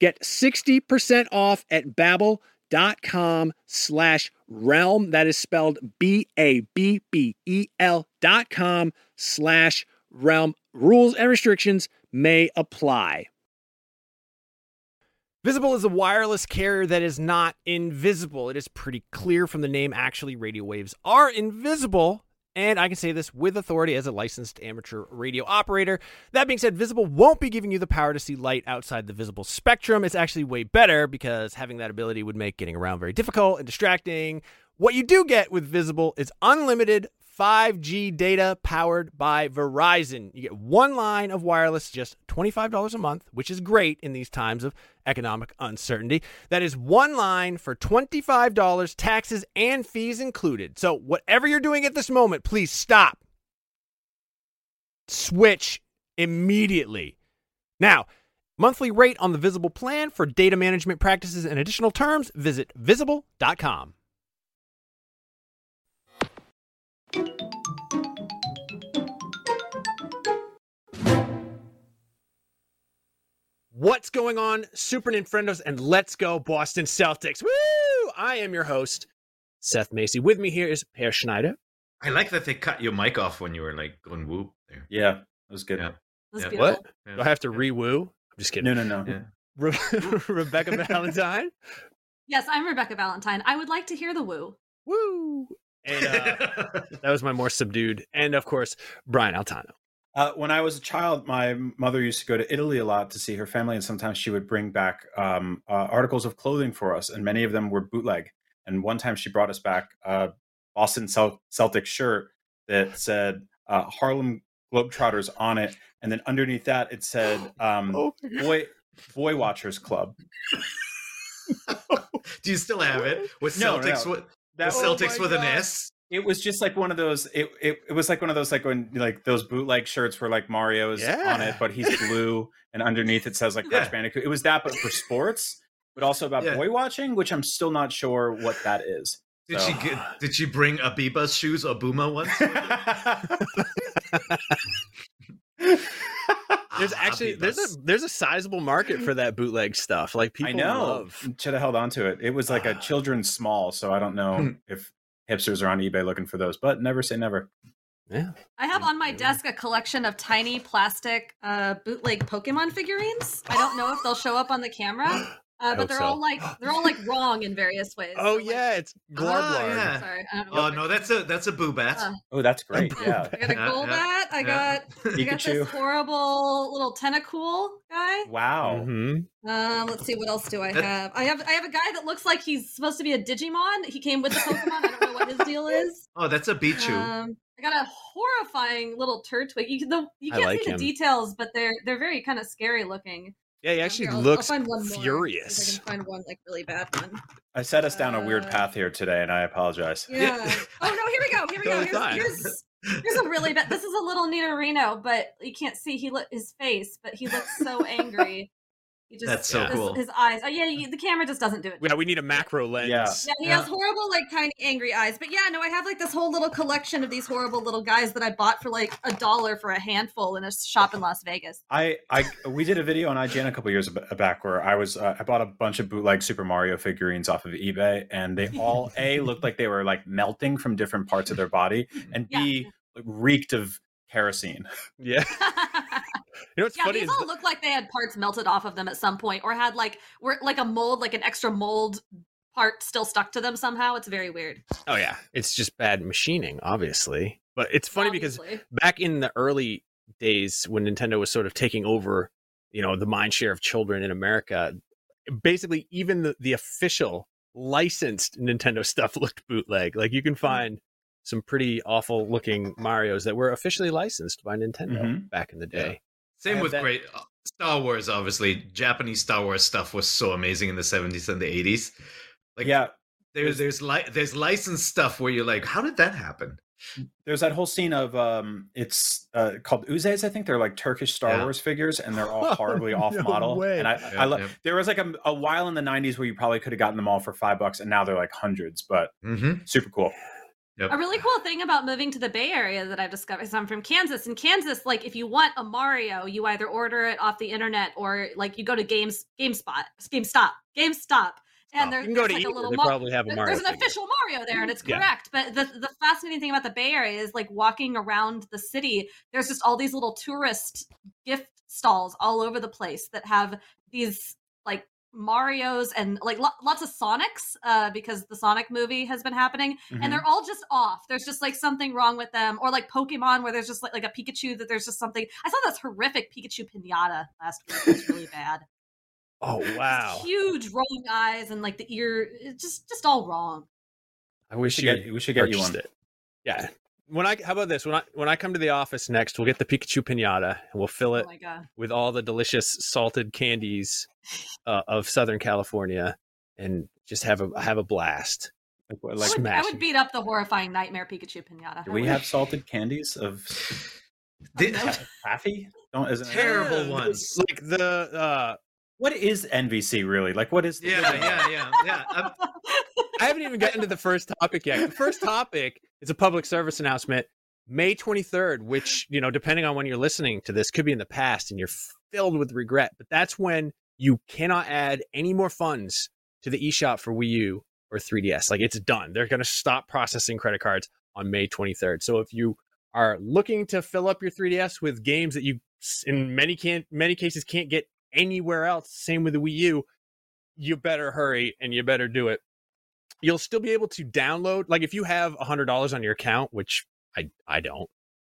Get 60% off at babbel.com slash realm. That is spelled B-A-B-B-E-L dot com slash realm. Rules and restrictions may apply. Visible is a wireless carrier that is not invisible. It is pretty clear from the name. Actually, radio waves are invisible and I can say this with authority as a licensed amateur radio operator. That being said, Visible won't be giving you the power to see light outside the visible spectrum. It's actually way better because having that ability would make getting around very difficult and distracting. What you do get with Visible is unlimited 5G data powered by Verizon. You get one line of wireless, just $25 a month, which is great in these times of economic uncertainty. That is one line for $25, taxes and fees included. So, whatever you're doing at this moment, please stop. Switch immediately. Now, monthly rate on the Visible plan for data management practices and additional terms, visit visible.com. What's going on, Super Nintendos, and let's go Boston Celtics. Woo! I am your host, Seth Macy. With me here is Peer Schneider. I like that they cut your mic off when you were like going whoop there. Yeah, that was good. Yeah. That's Yeah. What? Yeah. Do I have to re woo? I'm just kidding. No, no, no. Yeah. Re- Rebecca Valentine. Yes, I'm Rebecca Valentine. I would like to hear the woo. Woo! And uh, that was my more subdued. And of course, Brian Altano. Uh, when I was a child, my mother used to go to Italy a lot to see her family, and sometimes she would bring back um, uh, articles of clothing for us, and many of them were bootleg. And one time, she brought us back a Boston Cel- Celtics shirt that said uh, Harlem Globetrotters on it, and then underneath that, it said um, Oh. Boy Boy Watchers Club. Do you still have it with No, Celtics no. with the That was- Celtics my with an S? It was just like one of those. It, it it was like one of those like when like those bootleg shirts where like Mario's on it, but he's blue, and underneath it says like Crash Yeah. Bandicoot. It was that, but for sports, but also about Yeah. boy watching, which I'm still not sure what that is. Did So- she get, did she bring Abiba's shoes or Buma ones? There's actually there's a there's a sizable market for that bootleg stuff. Like people I know. love. Should have held on to it. It was like a children's small, so I don't know hmm. if hipsters are on eBay looking for those. But never say never. Yeah. I have on my desk a collection of tiny plastic uh, bootleg Pokemon figurines. I don't know if they'll show up on the camera, uh, but they're so. all like they're all like wrong in various ways. Oh So, like- yeah, it's Glarblar. yeah. Sorry. I don't know Oh no, that's a that's a boo bat. Uh, Oh, that's great. Yeah. I got a Yeah, Golbat. yeah, I yeah. got I got Pikachu. this horrible little Tentacool guy. Wow. Mhm. Um, let's see what else do I That- have. I have I have a guy that looks like he's supposed to be a Digimon. He came with the Pokemon. I don't know what his deal is. Oh, that's a Pichu. Um, I got a horrifying little Turtwig. You can the, you I can't like see him. the details, but they're they're very kind of scary looking. Yeah, he actually here, I'll- I'll looks find one more, furious. I can find one like really bad one. I set us down a weird Uh, path here today, and I apologize. Yeah. oh no, here we go. Here we go. Here's, here's here's a really bad. This is a little Nidorino, but you can't see he look his face, but he looks so angry. He just That's so his, cool. His eyes. Oh yeah, you, the camera just doesn't do it. Yeah, we need a macro lens. Yeah. Yeah, he Yeah. has horrible, like tiny, angry eyes. But yeah, no, I have like this whole little collection of these horrible little guys that I bought for like a dollar for a handful in a shop in Las Vegas. I, I, we did a video on IGN a couple years back where I was, uh, I bought a bunch of bootleg Super Mario figurines off of eBay, and they all a looked like they were like melting from different parts of their body, and b like, reeked of kerosene. Yeah. You know what's yeah, funny these all look like they had parts melted off of them at some point, or had like were like a mold, like an extra mold part still stuck to them somehow. It's very weird. oh yeah, it's just bad machining, obviously. But it's funny because back in the early days when Nintendo was sort of taking over, you know, the mind share of children in America, basically even the, the official licensed Nintendo stuff looked bootleg. Like you can Hmm. find some pretty awful looking Marios that were officially licensed by Nintendo Mhm. back in the Yeah. day. Same with that- great uh, Star Wars. Obviously, Japanese Star Wars stuff was so amazing in the seventies and the eighties. Like, yeah, there's there's li- there's licensed stuff where you're like, how did that happen? there's that whole scene of um, it's uh, called Uzays, I think they're like Turkish Star Yeah. Wars figures, and they're all Oh, horribly off no model. way. And I, Yeah, I lo- yeah. there was like a, a while in the '90s where you probably could have gotten them all for five bucks, and now they're like hundreds. But Mm-hmm. super cool. Yep. A really cool thing about moving to the Bay Area that I've discovered is I'm from Kansas. In Kansas, like if you want a Mario, you either order it off the internet or like you go to Games GameSpot, GameStop, GameStop, and there, can go there's to like a little They Mar- probably have a Mario. there's an figure. official Mario there, and it's Yeah. correct. But the the fascinating thing about the Bay Area is like walking around the city. There's just all these little tourist gift stalls all over the place that have these like Mario's and like lo- lots of Sonics uh, because the Sonic movie has been happening, Mhm. and they're all just off. There's just like something wrong with them, or like Pokemon where there's just like like a Pikachu that there's just something. I saw this horrific Pikachu pinata last week. It was really bad. Oh Just wow! huge rolling eyes and like the ear, it's just just all wrong. I wish you get we should get you purchased one. it. Yeah. When I how about this? When I when I come to the office next, we'll get the Pikachu pinata and we'll fill Oh it my god. with all the delicious salted candies uh, of Southern California and just have a have a blast. Like, what- I like would, I would beat up the horrifying nightmare Pikachu pinata. do we have salted candies of The- taffy? Don't isn't Terrible Yeah, ones. Like the uh, What is NVC really? Like what is the yeah, yeah, yeah, yeah. I'm- I haven't even gotten to the first topic yet. The first topic is a public service announcement. May 23rd, which, you know, depending on when you're listening to this, could be in the past and you're filled with regret. But that's when you cannot add any more funds to the eShop for Wii U or 3DS. Like it's done. They're going to stop processing credit cards on May 23rd. So if you are looking to fill up your 3DS with games that you, in many can't, many cases, can't get anywhere else, same with the Wii U, you better hurry and you better do it you'll still be able to download like if you have a hundred dollars on your account which i i don't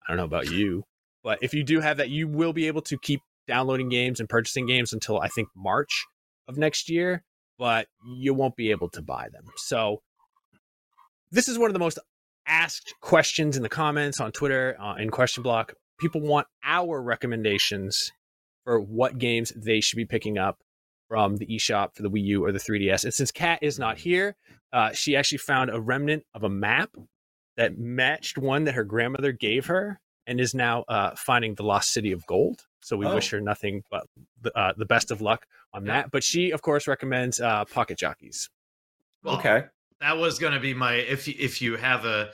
i don't know about you but if you do have that you will be able to keep downloading games and purchasing games until i think march of next year but you won't be able to buy them. So this is one of the most asked questions in the comments on twitter uh, in question block. People want our recommendations for what games they should be picking up from the eShop for the Wii U or the 3DS. And since Kat is not here, uh, she actually found a remnant of a map that matched one that her grandmother gave her and is now uh, finding the lost city of gold. So we Oh. wish her nothing but the, uh, the best of luck on that. But she, of course, recommends uh, Pocket Jockeys. well, Okay. that was gonna be my if you, if you have a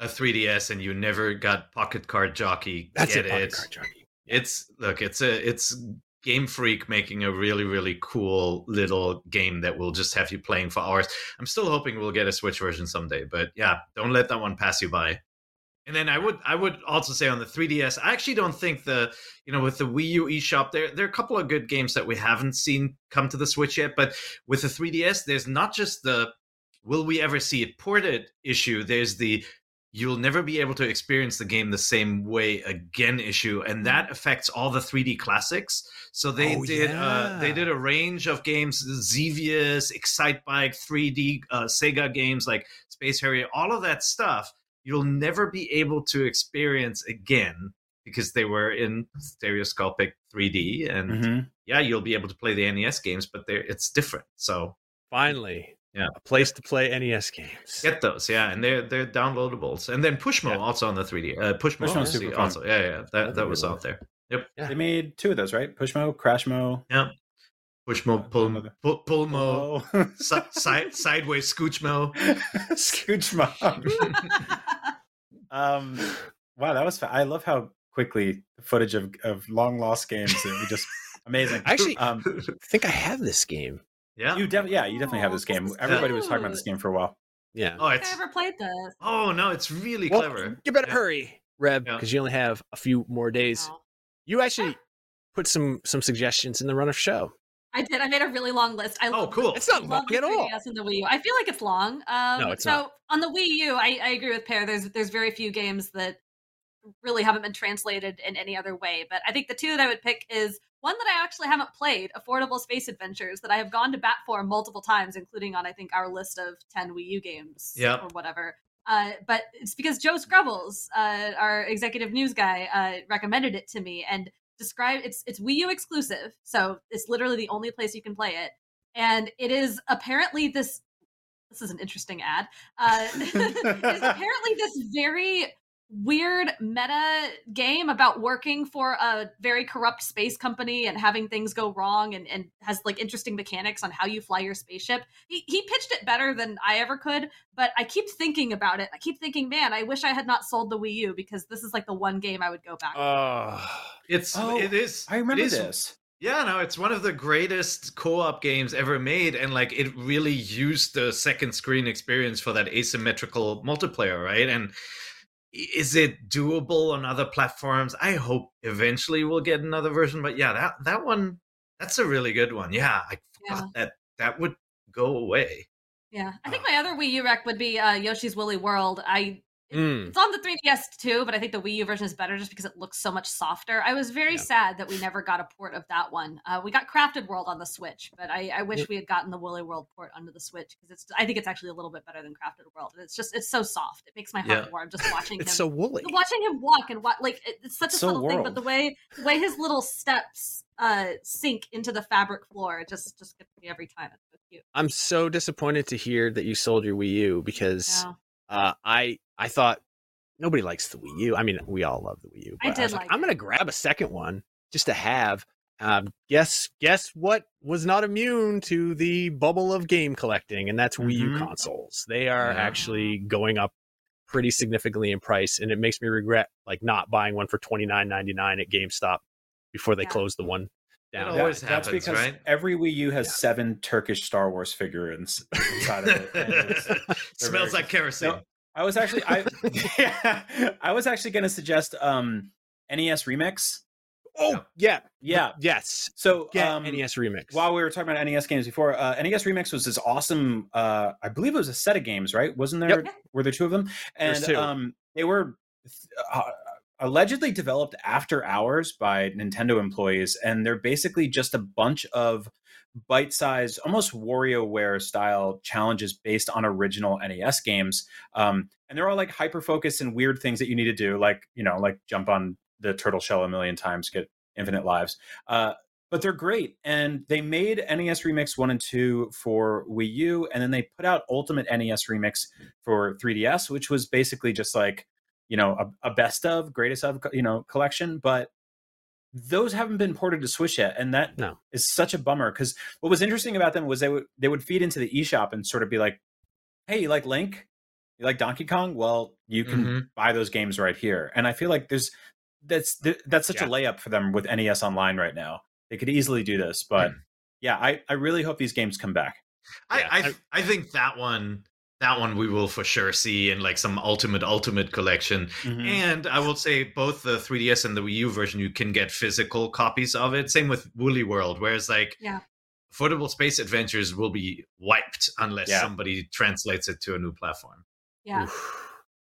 a 3ds and you never got Pocket Card Jockey, That's get it, Pocket it. Card Jockey. It's look, it's a it's Game Freak making a really really cool little game that will just have you playing for hours. I'm still hoping we'll get a Switch version someday, but yeah, don't let that one pass you by. And then I would I would also say on the 3DS, I actually don't think the you know with the Wii U eShop there there are a couple of good games that we haven't seen come to the Switch yet, but with the 3DS, there's not just the will we ever see it ported issue. There's the you'll never be able to experience the game the same way again issue and that affects all the 3d classics. So they Oh, did uh, they did a range of games xevious excitebike 3d uh, sega games like space harrier all of that stuff you'll never be able to experience again because they were in stereoscopic 3d and Mhm. yeah you'll be able to play the nes games but it's different so Finally, Yeah. a place to play NES games. Get those, yeah, and they're they're downloadables, and then Pushmo Yeah. also on the 3D. Uh, Pushmo, Pushmo's also, super also, yeah, yeah, that That's that was out there. Yeah. They made two of those, right? Pushmo, Crashmo, Yeah. Pushmo, pull, another- pull, Pullmo, Oh. si- si- sideways Scoochmo. Scoochmo. um, wow, that was. Fa- I love how quickly the footage of of long lost games that we just amazing. Actually, um, I think I have this game. Yeah. you definitely, yeah, you definitely have this Oh, game. Everybody was talking about this game for a while. Yeah. Oh, I it's ever played this. oh no, it's really Well, clever. You better Yeah. hurry, Reb, Yeah. because you only have a few more days. Oh. You actually put some some suggestions in the run of show. I did. I made a really long list. I Oh, love cool. It's not long the at all. 3DS and the Wii U. I feel like it's long. Um, No, it's so not. on the Wii U, I, I agree with Peer. There's there's very few games that really haven't been translated in any other way. But I think the two that I would pick is one that I actually haven't played, Affordable Space Adventures, that I have gone to bat for multiple times, including on I think our list of ten Wii U games Yep. or whatever. Uh, but it's because Joe Skrebels, uh, our executive news guy, uh, recommended it to me and described it's it's Wii U exclusive, so it's literally the only place you can play it, and it is apparently this. This is an interesting ad. Uh, it's apparently this very weird meta game about working for a very corrupt space company and having things go wrong and, and has like interesting mechanics on how you fly your spaceship. He, he pitched it better than I ever could, but I keep thinking about it. I keep thinking, man, I wish I had not sold the Wii U because this is like the one game I would go back. to. Oh, It's Oh, it is. I remember it is, this. Yeah, no, it's one of the greatest co-op games ever made, and like it really used the second screen experience for that asymmetrical multiplayer, right? And is it doable on other platforms? I hope eventually we'll get another version, but yeah, that that one, that's a really good one. Yeah, I forgot that that would go away. Yeah, I think my other Wii U rec would be uh, Yoshi's Woolly World. I Mm. it's on the 3DS too, but I think the Wii U version is better just because it looks so much softer. I was very Yeah. sad that we never got a port of that one. Uh, we got Crafted World on the Switch, but I, I wish we had gotten the Woolly World port onto the Switch because it's. I think it's actually a little bit better than Crafted World. It's just it's so soft. It makes my heart Yeah. warm just watching it's him. so woolly. watching him walk and what like it's such a So subtle thing, but the way the way his little steps uh sink into the fabric floor it just just gets me every time. It's so cute. I'm so disappointed to hear that you sold your Wii U because. Uh, I I thought nobody likes the Wii U. I mean, we all love the Wii U. I but did was like I'm gonna grab a second one just to have. Um, guess guess what was not immune to the bubble of game collecting, and that's Wii U Mhm. consoles. They are Yeah. actually going up pretty significantly in price, and it makes me regret like not buying one for twenty nine ninety nine at GameStop before they Yeah. closed the one down. It That- always that's happens, because right? every Wii U has Yeah. seven Turkish Star Wars figurines inside of it. it's- Smells like kerosene. No, I was actually I yeah, I was actually going to suggest um NES Remix. Oh yeah, Yeah. yes. So Get um, NES Remix. While we were talking about NES games before, uh, NES Remix was this awesome. Uh, I believe it was a set of games, right? Wasn't there? Yep. Were there two of them? And There's two. um, they were uh, allegedly developed after hours by Nintendo employees, and they're basically just a bunch of bite-sized, almost WarioWare style challenges based on original NES games. Um, and they're all like hyper-focused and weird things that you need to do, like you know, like jump on the turtle shell a million times, get infinite lives. Uh, but they're great. And they made NES Remix 1 and 2 for Wii U, and then they put out Ultimate NES Remix for 3DS, which was basically just like, you know, a, a best of, greatest of, you know, collection. But those haven't been ported to Switch yet, and that is No. such a bummer. Because what was interesting about them was they would they would feed into the eShop and sort of be like, "Hey, you like Link? You like Donkey Kong? Well, you can Mhm. buy those games right here." And I feel like there's that's that's such a layup for them with NES Online right now. They could easily do this, but yeah, I I really hope these games come back. I, Yeah, I, I- I think that one that one we will for sure see in like some ultimate ultimate collection. Mhm. And I will say both the 3DS and the Wii U version, you can get physical copies of it. Same with Woolly World, whereas like Yeah. Affordable Space Adventures will be wiped unless Yeah. somebody translates it to a new platform. Yeah. Oof.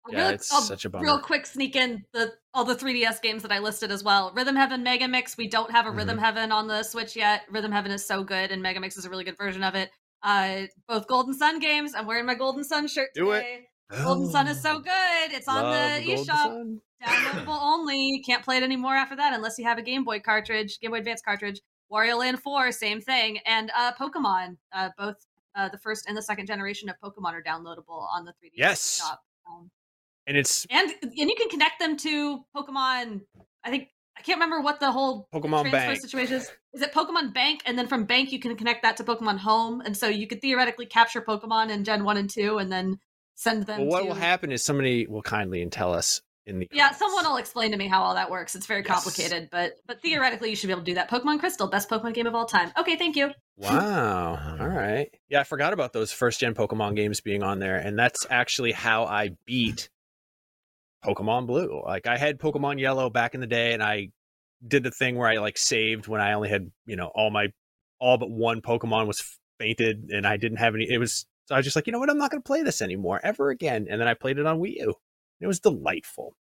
Yeah, real- it's I'll such a bummer. Real quick, sneak in the all the 3DS games that I listed as well. Rhythm Heaven, Mega Mix. We don't have a Mm-hmm. Rhythm Heaven on the Switch yet. Rhythm Heaven is so good, and Mega Mix is a really good version of it. Uh, both Golden Sun games. I'm wearing my Golden Sun shirt Do it. today. Golden Sun is so good. It's on Love the eShop. Downloadable only. Can't play it anymore after that unless you have a Game Boy cartridge, Game Boy Advance cartridge. Wario Land 4, same thing. And uh, Pokemon, uh, both uh, the first and the second generation of Pokemon are downloadable on the 3DS Yes. shop. Um, And it's and and you can connect them to Pokemon. I think I can't remember what the whole Pokemon transfer Bank. situation is. Is it Pokemon Bank? And then from Bank you can connect that to Pokemon Home, and so you could theoretically capture Pokemon in Gen One and Two, and then send them. Well, what to... will happen is somebody will kindly and tell us in the Yeah, comments. someone will explain to me how all that works. It's very Yes. complicated, but but theoretically you should be able to do that. Pokemon Crystal, best Pokemon game of all time. Okay, thank you. Wow. All right. Yeah, I forgot about those first gen Pokemon games being on there, and that's actually how I beat Pokemon Blue. Like I had Pokemon Yellow back in the day, and I did the thing where I like saved when I only had you know all my all but one Pokemon was fainted, and I didn't have any. It was so I was just like, you know what, I'm not going to play this anymore ever again. And then I played it on Wii U. It was delightful,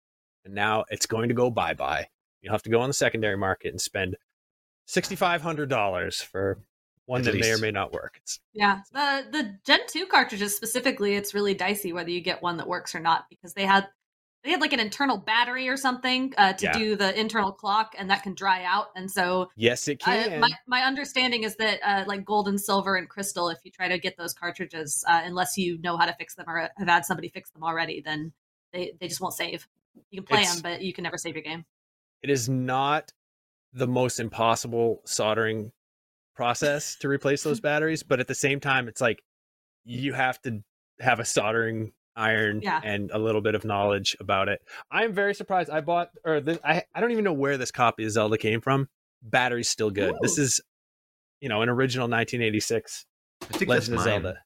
and now it's going to go bye bye. You'll have to go on the secondary market and spend sixty five hundred dollars for one At that may or may not work. It's Yeah, the the Gen two cartridges specifically, it's really dicey whether you get one that works or not because they had they had like an internal battery or something uh, to Yeah. do the internal clock, and that can dry out, and so. yes, it I, can. my my understanding is that uh, like gold and silver and crystal, if you try to get those cartridges, uh, unless you know how to fix them or have had somebody fix them already, then they, they just won't save. You can play It's- them, but you can never save your game. it is not the most impossible soldering process to replace those batteries, but at the same time, it's like you have to have a soldering iron Yeah. and a little bit of knowledge about it. I'm very surprised. I bought or this, I I don't even know where this copy of Zelda came from. Battery's still good. This is you know an original 1986 I think Legend of that's mine. Zelda.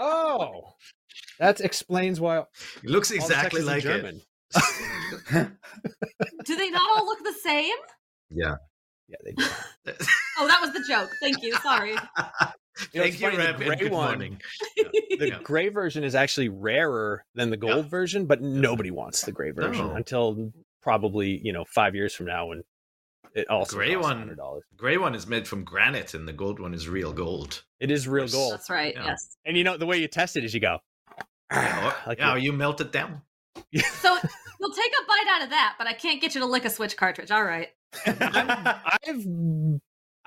Oh, that explains why It looks exactly text is in like German. it. Do they not all look the same? yeah. Yeah, they do. Oh, that was the joke. Thank you. Sorry. You know, Thank it's you, funny, the gray good one- morning. the Yeah. gray version is actually rarer than the gold version, but nobody wants the gray version No. until probably you know five years from now when it also gray one- $100. Gray one is made from granite, and the gold one is real gold. It is real gold, That's right. Yeah. Yes. and you know the way you test it is you go. Yeah, ah, like yeah, you melt it down. So you'll take a bite out of that, but I can't get you to lick a Switch cartridge. All right. I've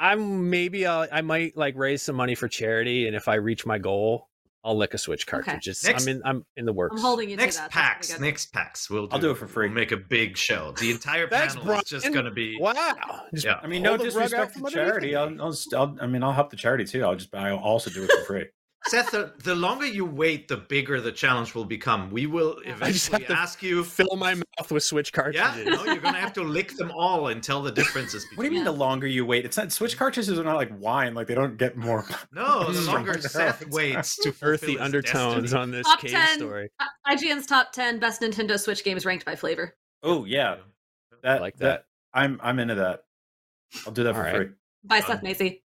I'm maybe I'll, I might like raise some money for charity, and if I reach my goal, I'll lick a Switch cartridge. It's, Next- I'm in I'm in the works. I'm holding you next to that. PAX. Next PAX. We'll do, I'll do it for free. We'll make a big show. The entire Thanks, panel is just going to be. Wow. Just Yeah. I mean, no the rug disrespect from to charity. I'll, I'll, I'll, I mean, I'll help the charity too. I'll just, I'll also do it for free. Seth, the, the longer you wait, the bigger the challenge will become. We will I just have eventually ask you. Fill my mouth with Switch cartridges. Yeah, no, you're going to have to lick them all and tell the differences What do you between. mean the longer you wait? It's not Switch cartridges are not like wine. Like they don't get more. No, the longer Seth waits to fulfill Earthy undertones destiny. on this Top cave 10. story. Uh, IGN's top 10 best Nintendo Switch games ranked by flavor. Oh yeah, that like that. I'm I'm into that. I'll do that for free. By Done. Seth Macy.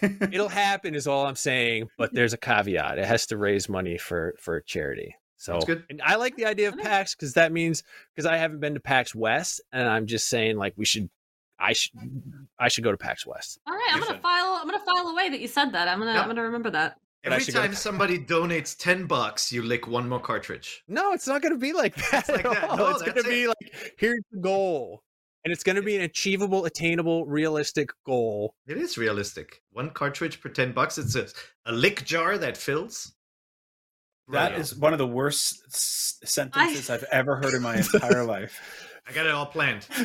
Free. It'll happen, is all I'm saying. But there's a caveat: it has to raise money for for charity. So Sounds good. And I like the idea of PAX because that means because I haven't been to PAX West, and I'm just saying like we should, I should, I should go to PAX West. All right, I'm You gonna should. file. I'm gonna file away that you said that. I'm gonna. Yeah. I'm gonna remember that. But Every should to- time somebody donates 10 bucks, you lick one more cartridge. No, it's not going to be like that. like at that. all. No, it's going to be like here's the goal, and it's going to be an achievable, attainable, realistic goal. It is realistic. One cartridge per 10 bucks. It's a, a lick jar that fills. That Brilliant. is one of the worst s- sentences I've ever heard in my entire life. I got it all planned.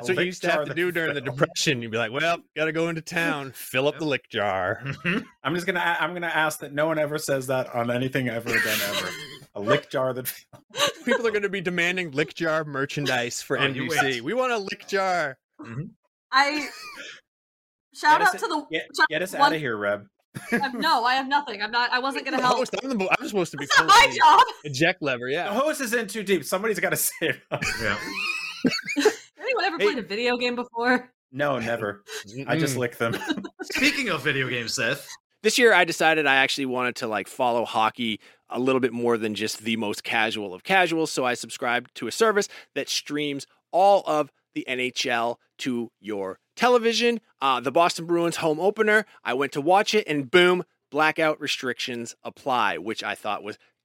A That's what you used to have to do during the depression. You'd be like, "Well, got to go into town, fill up the lick jar." Mhm. I'm just gonna. I'm gonna ask that no one ever says that on anything ever again ever. A lick jar that. People are going to be demanding lick jar merchandise for Oh, NVC. We want a lick jar. Mm-hmm. I shout Get us out to the Get, shout- get us one- out of here, Reb. I'm- no, I have nothing. I'm not. I wasn't gonna help. host, I'm, the, I'm supposed to be It's not my the job. eject lever. The Yeah. hose is in too deep. Somebody's got to save. it. Yeah. Anyone ever Hey. played a video game before? no, never. I just lick them. Speaking of video games, Seth, this year I decided I actually wanted to like follow hockey a little bit more than just the most casual of casuals. So I subscribed to a service that streams all of the NHL to your television. Uh, the Boston Bruins home opener, I went to watch it and boom, blackout restrictions apply, which I thought was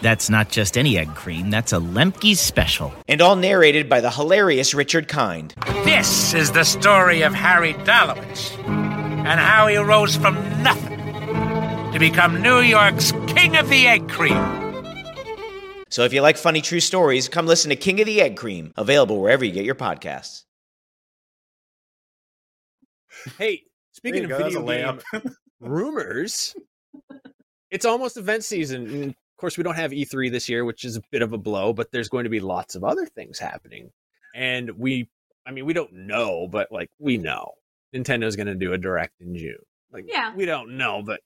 That's not just any egg cream, that's a Lemke's special. and all narrated by the hilarious Richard Kind. This is the story of Harry Dalowitz and how he rose from nothing to become New York's King of the Egg Cream. So if you like funny true stories, come listen to King of the Egg Cream, available wherever you get your podcasts. Hey, speaking of go, video that was a game rumors, it's almost event season. Of course, we don't have E3 this year, which is a bit of a blow, but there's going to be lots of other things happening. And we, I mean, we don't know, but like we know Nintendo's going to do a direct in June. Like, Yeah. we don't know, but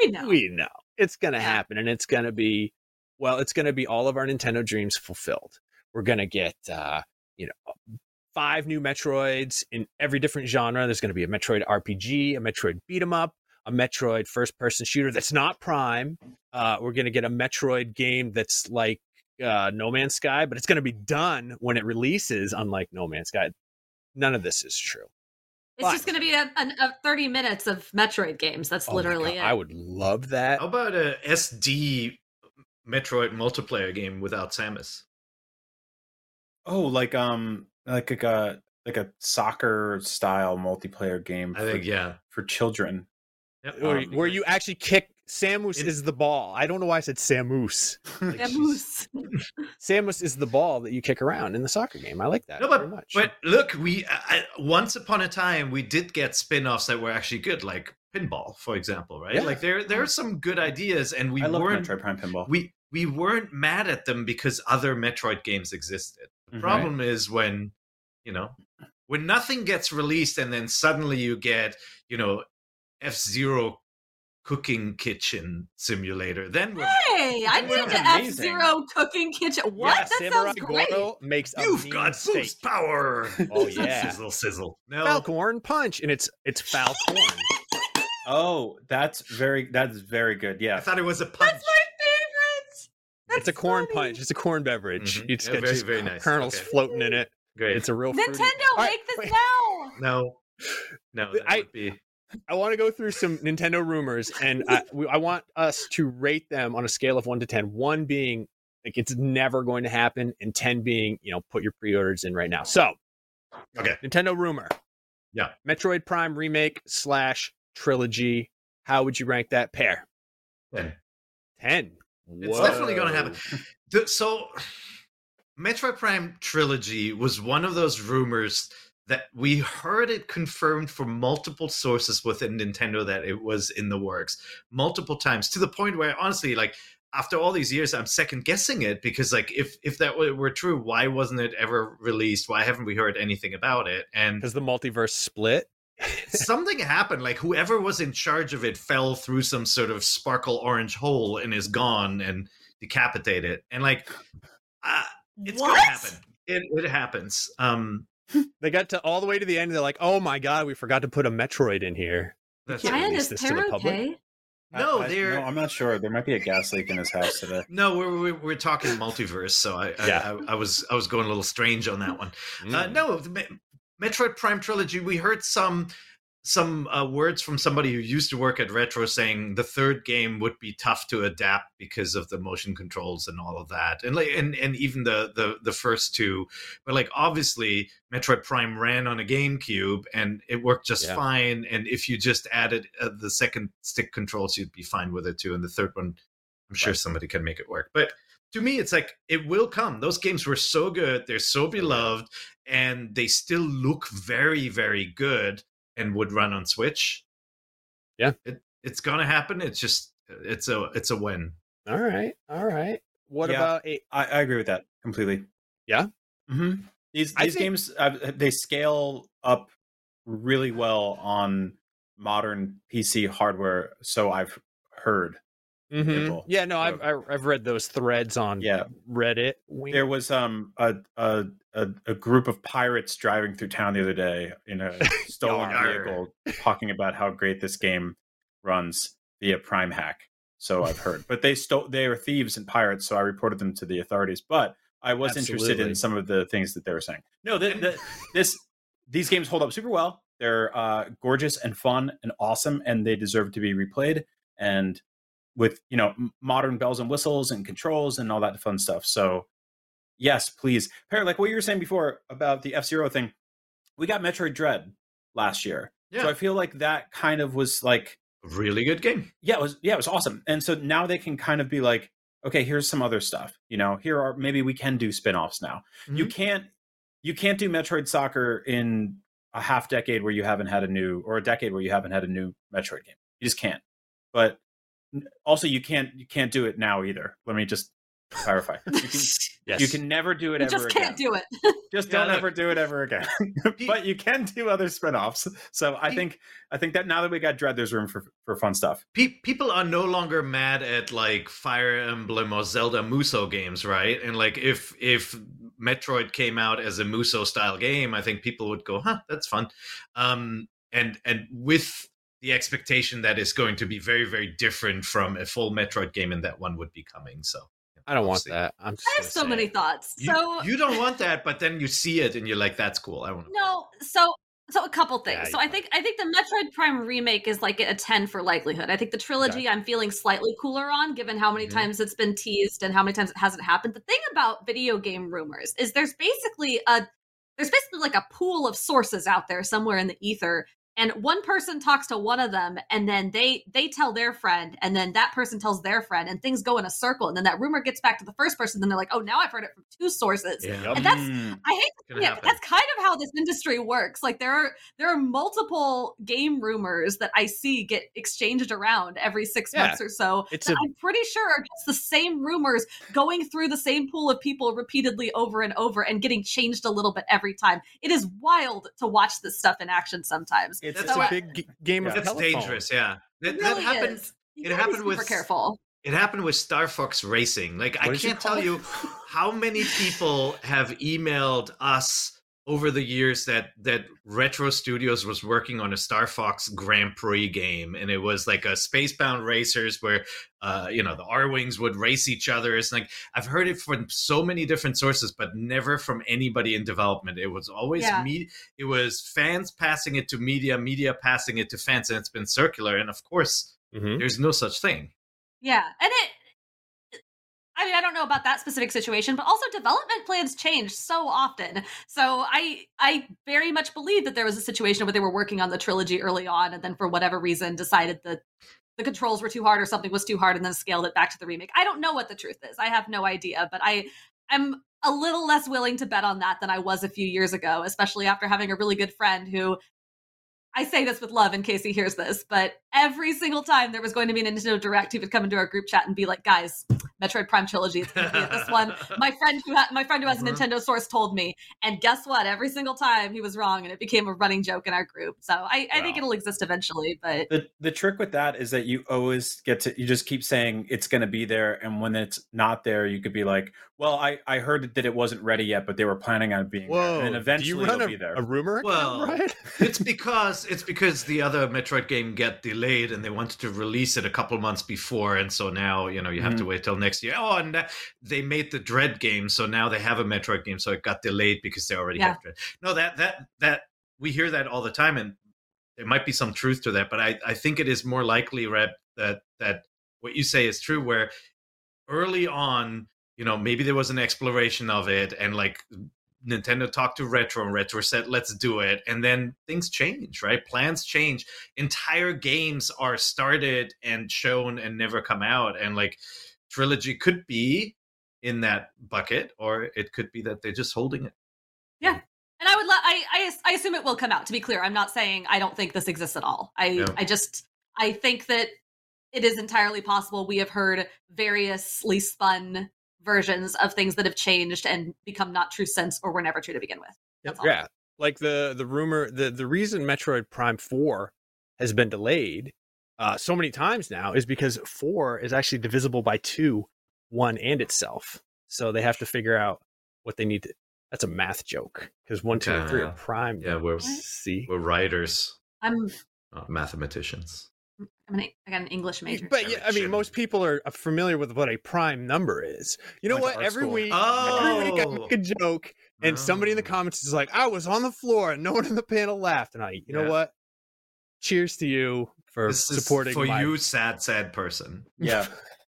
We know. we know it's going to Yeah. happen and it's going to be well it's going to be all of our nintendo dreams fulfilled we're going to get uh you know five new metroids in every different genre there's going to be a metroid rpg a metroid beat 'em up a metroid first person shooter that's not prime uh we're going to get a metroid game that's like uh no man's sky but it's going to be done when it releases unlike no man's sky none of this is true It's just going to be a, a, a 30 minutes of Metroid games. That's Oh literally God, it. i would love that how about a SD Metroid multiplayer game without Samus? Oh, like um, like a like a soccer style multiplayer game. I for, think yeah. for children. Yep. where, Um, where you actually kick Samus It- is the ball. I don't know why I said Samus. Yeah, moose. Samus is the ball that you kick around in the soccer game. I like that No, very but much. but look, we I, once upon a time we did get spin-offs that were actually good, like Pinball, for example, right? Yeah. Like there there are some good ideas, and we I love weren't Metroid Prime Pinball. we we weren't mad at them because other Metroid games existed. The Mhm. problem is when you know when nothing gets released and then suddenly you get you know F Zero cooking kitchen simulator. Then we're Hey, I That need sounds F Zero cooking kitchen. What? Yeah, that Samurai sounds great. Goro makes you've got steak. boost power. Oh yeah, sizzle sizzle. No, Falcorn punch, and it's it's Falcorn. Oh, that's very that's very good. Yeah, I thought it was a punch. That's my favorite. That's it's a corn funny. punch. It's a corn beverage. Mhm. It's Yeah, got very, just very nice. kernels Okay. floating in it. Great. It's a real Nintendo, All right, make this wait. now. no, no. That I- would be I want to go through some Nintendo rumors, and I, we, I want us to rate them on a scale of one to ten. One being like it's never going to happen, and ten being you know put your pre-orders in right now. So, Okay. Nintendo rumor. Yeah. Metroid Prime remake slash trilogy. How would you rank that pair? ten. Ten. It's definitely going to happen. So, Metroid Prime trilogy was one of those rumors that we heard it confirmed from multiple sources within Nintendo that it was in the works multiple times to the point where honestly, like after all these years, I'm second guessing it because like if if that were were true, why wasn't it ever released? Why haven't we heard anything about it? And Because the multiverse split. something happened like whoever was in charge of it fell through some sort of sparkle orange hole and is gone and decapitated and like uh, it's what? gonna happen it, it happens um They got to all the way to the end. They're like, "Oh my god, we forgot to put a Metroid in here." that's can't right. Ryan, is this to Tara the public. okay? no I- I- they're no, I'm not sure. There might be a gas leak in his house today. no we're, we're, we're talking multiverse so I, I, Yeah. I i was i was going a little strange on that one Uh, Mm. no, the Metroid Prime trilogy. We heard some some uh, words from somebody who used to work at Retro saying the third game would be tough to adapt because of the motion controls and all of that, and like and and even the the the first two. But like obviously, Metroid Prime ran on a GameCube and it worked just Yeah. fine. And if you just added uh, the second stick controls, you'd be fine with it too. And the third one, I'm sure Right. somebody can make it work, but to me it's like it will come those games were so good they're so beloved and they still look very very good and would run on switch Yeah. it, it's gonna happen it's just it's a it's a win All right, all right. What Yeah. about a? I, I agree with that completely. Yeah? hmm These these think- games uh, they scale up really well on modern PC hardware. So I've heard. Mhm. Yeah, no, I've I- I've read those threads on Yeah. Reddit. Wink. There was um a a, a, a group of pirates driving through town the other day in a stolen vehicle, talking about how great this game runs via Prime Hack. So I've heard, but they stole they were thieves and pirates, so I reported them to the authorities. But I was interested in some of the things that they were saying. No, the, the, this these games hold up super well. They're uh, gorgeous and fun and awesome, and they deserve to be replayed. And with you know modern bells and whistles and controls and all that fun stuff. So yes, please. Like what you were saying before about the F Zero thing, we got Metroid Dread last year. yeah So I feel like that kind of was like really good game yeah, it was yeah, it was awesome. And so now they can kind of be like, okay, here's some other stuff. You know, here are maybe we can do spin-offs now. You mm-hmm. can't you can't do Metroid Soccer in a half decade where you haven't had a new or a decade where you haven't had a new Metroid game. You just can't. But also you can't you can't do it now either. Let me just clarify. You can, yes. you can never do it You ever just can't again. do it. Just Yeah, don't look. ever do it ever again. but you can do other spin-offs. So I think I think that now that we got Dread, there's room for for fun stuff. Pe- people are no longer mad at like Fire Emblem or Zelda Musou games, right? And like if if Metroid came out as a Musou style game, I think people would go, "Huh, that's fun." Um, and and with the expectation that it's going to be very very different from a full Metroid game, and that one would be coming. So I don't want obviously. that. I'm just I have so say many thoughts. So you don't want that, but then you see it and you're like, "That's cool." I want. no, so so a couple things. Yeah, so you I think I think the Metroid Prime remake is like a 10 for likelihood. I think the trilogy I'm feeling slightly cooler on given how many Mhm. times it's been teased and how many times it hasn't happened. The thing about video game rumors is there's basically a there's basically like a pool of sources out there somewhere in the ether and one person talks to one of them and then they they tell their friend and then that person tells their friend and things go in a circle and then that rumor gets back to the first person then they're like oh now i've heard it from two sources Yeah. and that's Mm. i hate to say it, but that's kind of how this industry works like there are there are multiple game rumors that i see get exchanged around every six Yeah. months or so It's that a- i'm pretty sure are just the same rumors going through the same pool of people repeatedly over and over and getting changed a little bit every time it is wild to watch this stuff in action sometimes It's, That's it's So a I- big g- game of That's telephone. dangerous. Yeah, that, it that happened. is. You it gotta be happened super with- careful It happened with Star Fox Racing. Like I What did you can't tell it? you how many people have emailed us over the years that that Retro Studios was working on a Star Fox Grand Prix game, and it was like a spacebound racers where uh, you know the R wings would race each other. It's like I've heard it from so many different sources, but never from anybody in development. It was always Yeah. me. It was fans passing it to media, media passing it to fans, and it's been circular. And of course, Mhm. there's no such thing. Yeah, and it. I mean, I don't know about that specific situation, but also development plans change so often. So I, I very much believe that there was a situation where they were working on the trilogy early on, and then for whatever reason decided that the controls were too hard or something was too hard, and then scaled it back to the remake. I don't know what the truth is. I have no idea, but I, I'm a little less willing to bet on that than I was a few years ago, especially after having a really good friend who I say this with love in case he hears this, but every single time there was going to be a Nintendo Direct, he would come into our group chat and be like, "Guys, Metroid Prime trilogy, is going to be at this one." My friend who ha- my friend who has a Mhm. Nintendo source told me, and guess what? Every single time he was wrong, and it became a running joke in our group. So I, I think it'll exist eventually, but The the trick with that is that you always get to you just keep saying it's going to be there, and when it's not there, you could be like, "Well, I I heard that it wasn't ready yet, but they were planning on it being there, Whoa! and eventually you run it'll a, be there." a rumor account, Well, Brian? it's because it's because the other Metroid game got delayed and they wanted to release it a couple months before, and so now you know you have to mm. wait till next year. Oh, and uh, they made the Dread game, so now they have a Metroid game, so it got delayed because they already Yeah. have Dread. No, that that that we hear that all the time, and there might be some truth to that, but I I think it is more likely, Reb, that that what you say is true, where early on, you know, maybe there was an exploration of it, and like Nintendo talked to Retro, and Retro said, "Let's do it." And then things change, right? Plans change. Entire games are started and shown and never come out. And like trilogy could be in that bucket, or it could be that they're just holding it. Yeah. And I would let I, I I assume it will come out. To be clear, I'm not saying I don't think this exists at all. I Yeah. I just I think that it is entirely possible. We have heard variously spun versions of things that have changed and become not true sense or were never true to begin with. That's all. Yeah, like the the rumor, the the reason Metroid Prime Four has been delayed uh, so many times now is because four is actually divisible by two, one and itself. So they have to figure out what they need to. That's a math joke because one, two, and three are prime. Yeah, we're see, we're writers, I'm not mathematicians. I'm an, I got an English major. but yeah, I mean, most people are uh, familiar with what a prime number is. You know Went what? Every school. week, Oh. every week I make a oh! joke, and somebody in the Oh. comments is like, "I was on the floor, and no one in the panel laughed." And I, you know what? Cheers to you for This is supporting for my- you, sad, sad person. yeah,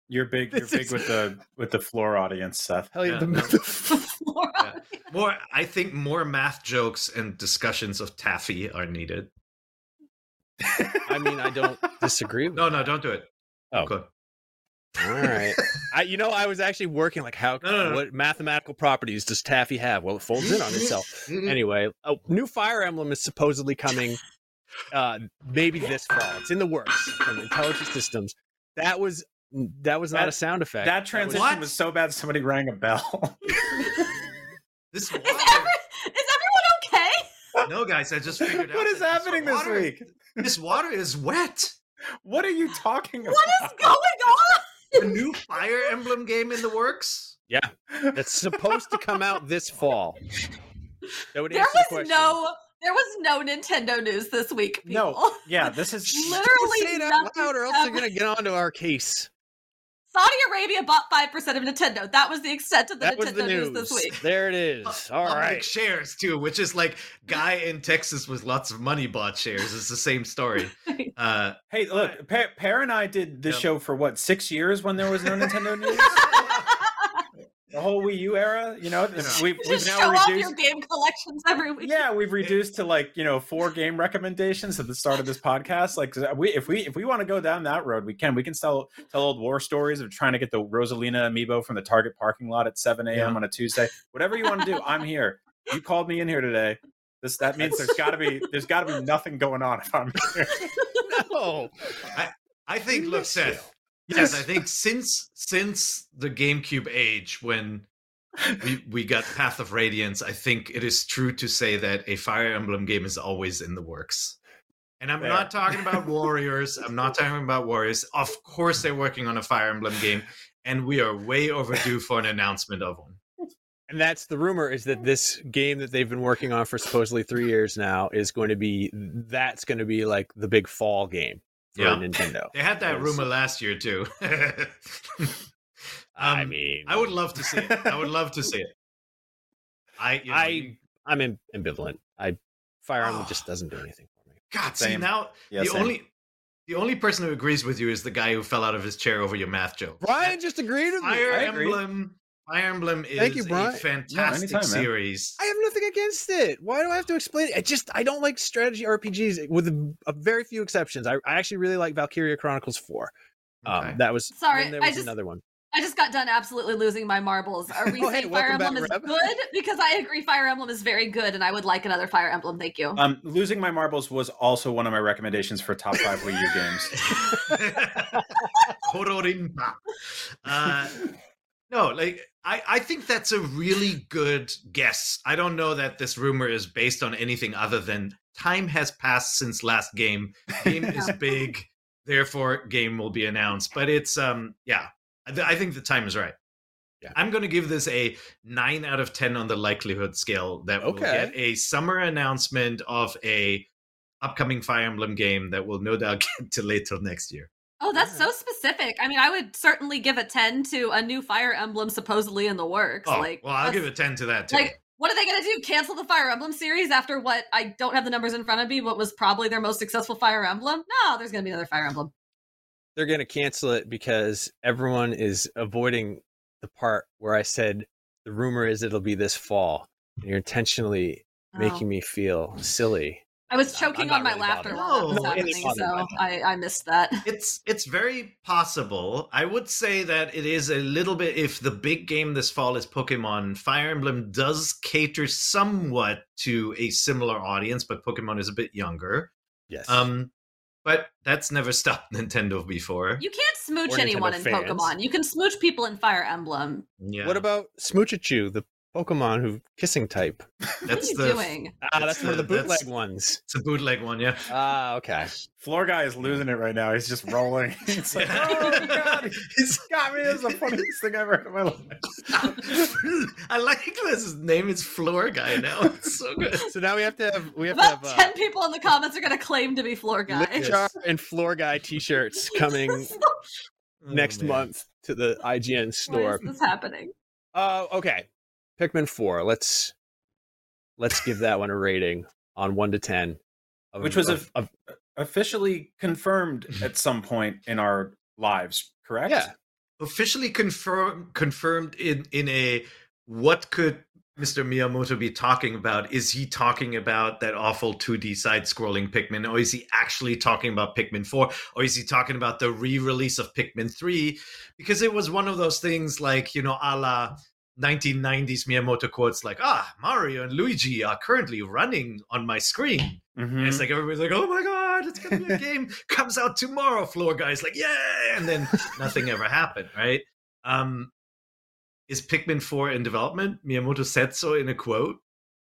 you're big. You're big is- with the with the floor audience, Seth. Hell yeah, Yeah, the, no. Flora. Yeah. More, I think, more math jokes and discussions of taffy are needed. I mean, I don't disagree. With No, no, don't do it. Oh. Okay. All right. I, you know, I was actually working like how No, no, no. what mathematical properties does taffy have? Well, it folds in on itself. anyway, a new Fire Emblem is supposedly coming. Uh, maybe this fall. It's in the works from Intelligent Systems. That was that was not a sound effect. That was- transition What? was so bad. Somebody rang a bell. This Is, water. every, is everyone okay? No, guys, I just figured out. what is happening this water- week? This water is wet. What are you talking about? What is going on? A new Fire Emblem game in the works. yeah, that's supposed to come out this fall. That would There answer the was question. no there was no Nintendo news this week. People. No, yeah, this is literally say it out loud, or else they're gonna get onto our case. Saudi Arabia bought five percent of Nintendo. That was the extent of the That Nintendo the news news. this week. There it is. All Public right. shares too, which is like guy in Texas with lots of money bought shares. It's the same story. Uh, Hey, look, Peer, Peer and I did this Yeah. show for what six years when there was no Nintendo news. The whole Wii U era. You know, this- we've, You we've just now show off reduced. your game collections every week. Yeah, we've reduced to like you know four game recommendations at the start of this podcast. Like uh, we, if we if we want to go down that road, we can. We can tell tell old war stories of trying to get the Rosalina amiibo from the Target parking lot at seven a.m. Yeah. on a Tuesday. Whatever you want to do, I'm here. You called me in here today. This that means there's got to be there's got to be nothing going on if I'm here. no. I think, look, Seth. Yes, I think since since the GameCube age, when we we got Path of Radiance, I think it is true to say that a Fire Emblem game is always in the works. And I'm Fair. not talking about Warriors. I'm not talking about Warriors. Of course, they're working on a Fire Emblem game, and we are way overdue for an announcement of one. And that's the rumor is that this game that they've been working on for supposedly three years now is going to be that's going to be like the big fall game Yeah. Nintendo. They had that Yes. rumor last year too. I Um, mean, I would love to see it. I would love to see it. I, you know, I I'm ambivalent. I Fire Emblem Oh. just doesn't do anything for me. God, see now Yeah, the same. only the only person who agrees with you is the guy who fell out of his chair over your math joke. Brian just agreed with me. Fire I agree. Emblem. Fire Emblem is Thank you, a Brian. fantastic anytime, man. series. I have nothing against it. Why do I have to explain it? I just I don't like strategy RPGs with a, a very few exceptions. I, I actually really like Valkyria Chronicles 4. Okay. Um, that was Sorry, then there I just- another one. I just got done absolutely losing my marbles. Are we Oh, hey, Fire welcome back, Emblem is Reb. good? Because I agree Fire Emblem is very good and I would like another Fire Emblem. Thank you. Um, losing my marbles was also one of my recommendations for top five Wii U games. Kororinpa. Uh, no, like I, I think that's a really good guess. I don't know that this rumor is based on anything other than time has passed since last game. Game is big, therefore game will be announced. But it's um yeah, I, th- I think the time is right. Yeah. I'm going to give this a nine out of ten on the likelihood scale that we'll Okay. get a summer announcement of a upcoming Fire Emblem game that will no doubt get to later next year. Oh, that's so specific. I mean, I would certainly give a 10 to a new Fire Emblem supposedly in the works. Oh, like, well, I'll give a 10 to that too. Like, what are they going to do? Cancel the Fire Emblem series after what I don't have the numbers in front of me, what was probably their most successful Fire Emblem? No, there's going to be another Fire Emblem. They're going to cancel it because everyone is avoiding the part where I said the rumor is it'll be this fall. And you're intentionally Oh. making me feel silly. I was choking on my really laughter bothered. while that was happening, so. I, I missed that. it's it's very possible. I would say that it is a little bit if the big game this fall is Pokemon, Fire Emblem does cater somewhat to a similar audience, but Pokemon is a bit younger. Yes. Um but that's never stopped Nintendo before. You can't smooch Or anyone in fans. Pokemon. You can smooch people in Fire Emblem. yeah. What about Smoochachu, the Pokemon who kissing type? What are you the doing? Ah, that's, That's one of the the- that's- bootleg ones. it's a bootleg one, yeah. Ah, okay. Floor guy is losing it right now. He's just rolling. It's like, oh my god, he's got me. This is the funniest thing I've heard in my life. I like this. Name is Floor Guy now. It's so good. So now we have to have we have to have About uh, 10 people in the comments are going to claim to be floor guy. Lip and floor guy T-shirts coming next Oh, man. month to the IGN Why store. is this happening? Uh, okay, Pikmin Four. Let's let's give that one a rating on one to ten. Of, Which was a- of, of- Officially confirmed mm-hmm. at some point in our lives, correct? yeah. officially confirmed confirmed in in a what could Mr. Miyamoto be talking about? Is he talking about that awful 2D side scrolling Pikmin, or is he actually talking about Pikmin 4, or is he talking about the re release of Pikmin 3? Because it was one of those things like, you know, a la 1990s Miyamoto quotes like, ah, Mario and Luigi are currently running on my screen. Mhm. It's like everybody's like, oh my god, it's gonna be a game comes out tomorrow. Floor guys like, yeah, and then nothing ever happened, right? Um, is Pikmin four in development? Miyamoto said so in a quote.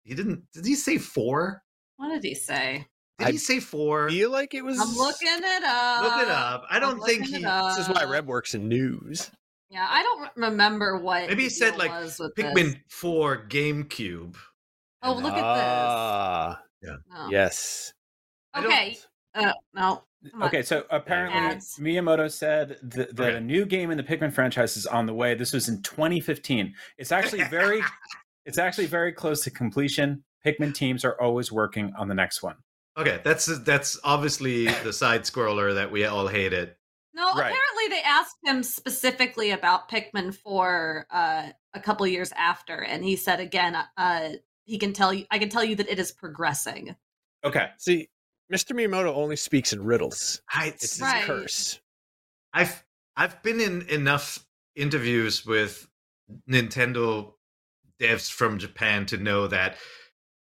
He didn't. Did he say four? What did he say? Did I he say four? feel like it was. I'm looking it up. Look it up. I I'm don't think he. This is why Reb works in news. Yeah, I don't remember what. Maybe he the said like Pikmin this. four GameCube. Oh, And look then- at this. Ah, Oh. yes. Okay. Uh, no. Okay, so apparently Ads. Miyamoto said that, that Okay. a new game in the Pikmin franchise is on the way. This was in 2015. It's actually very, it's actually very close to completion. Pikmin teams are always working on the next one. Okay, that's that's obviously the side scroller that we all hated. No, Right. apparently they asked him specifically about Pikmin 4 uh, a couple years after, and he said again, uh, he can tell you, I can tell you that it is progressing. Okay. See, Mr. Miyamoto only speaks in riddles. I, It's his Right. curse. I've I've been in enough interviews with Nintendo devs from Japan to know that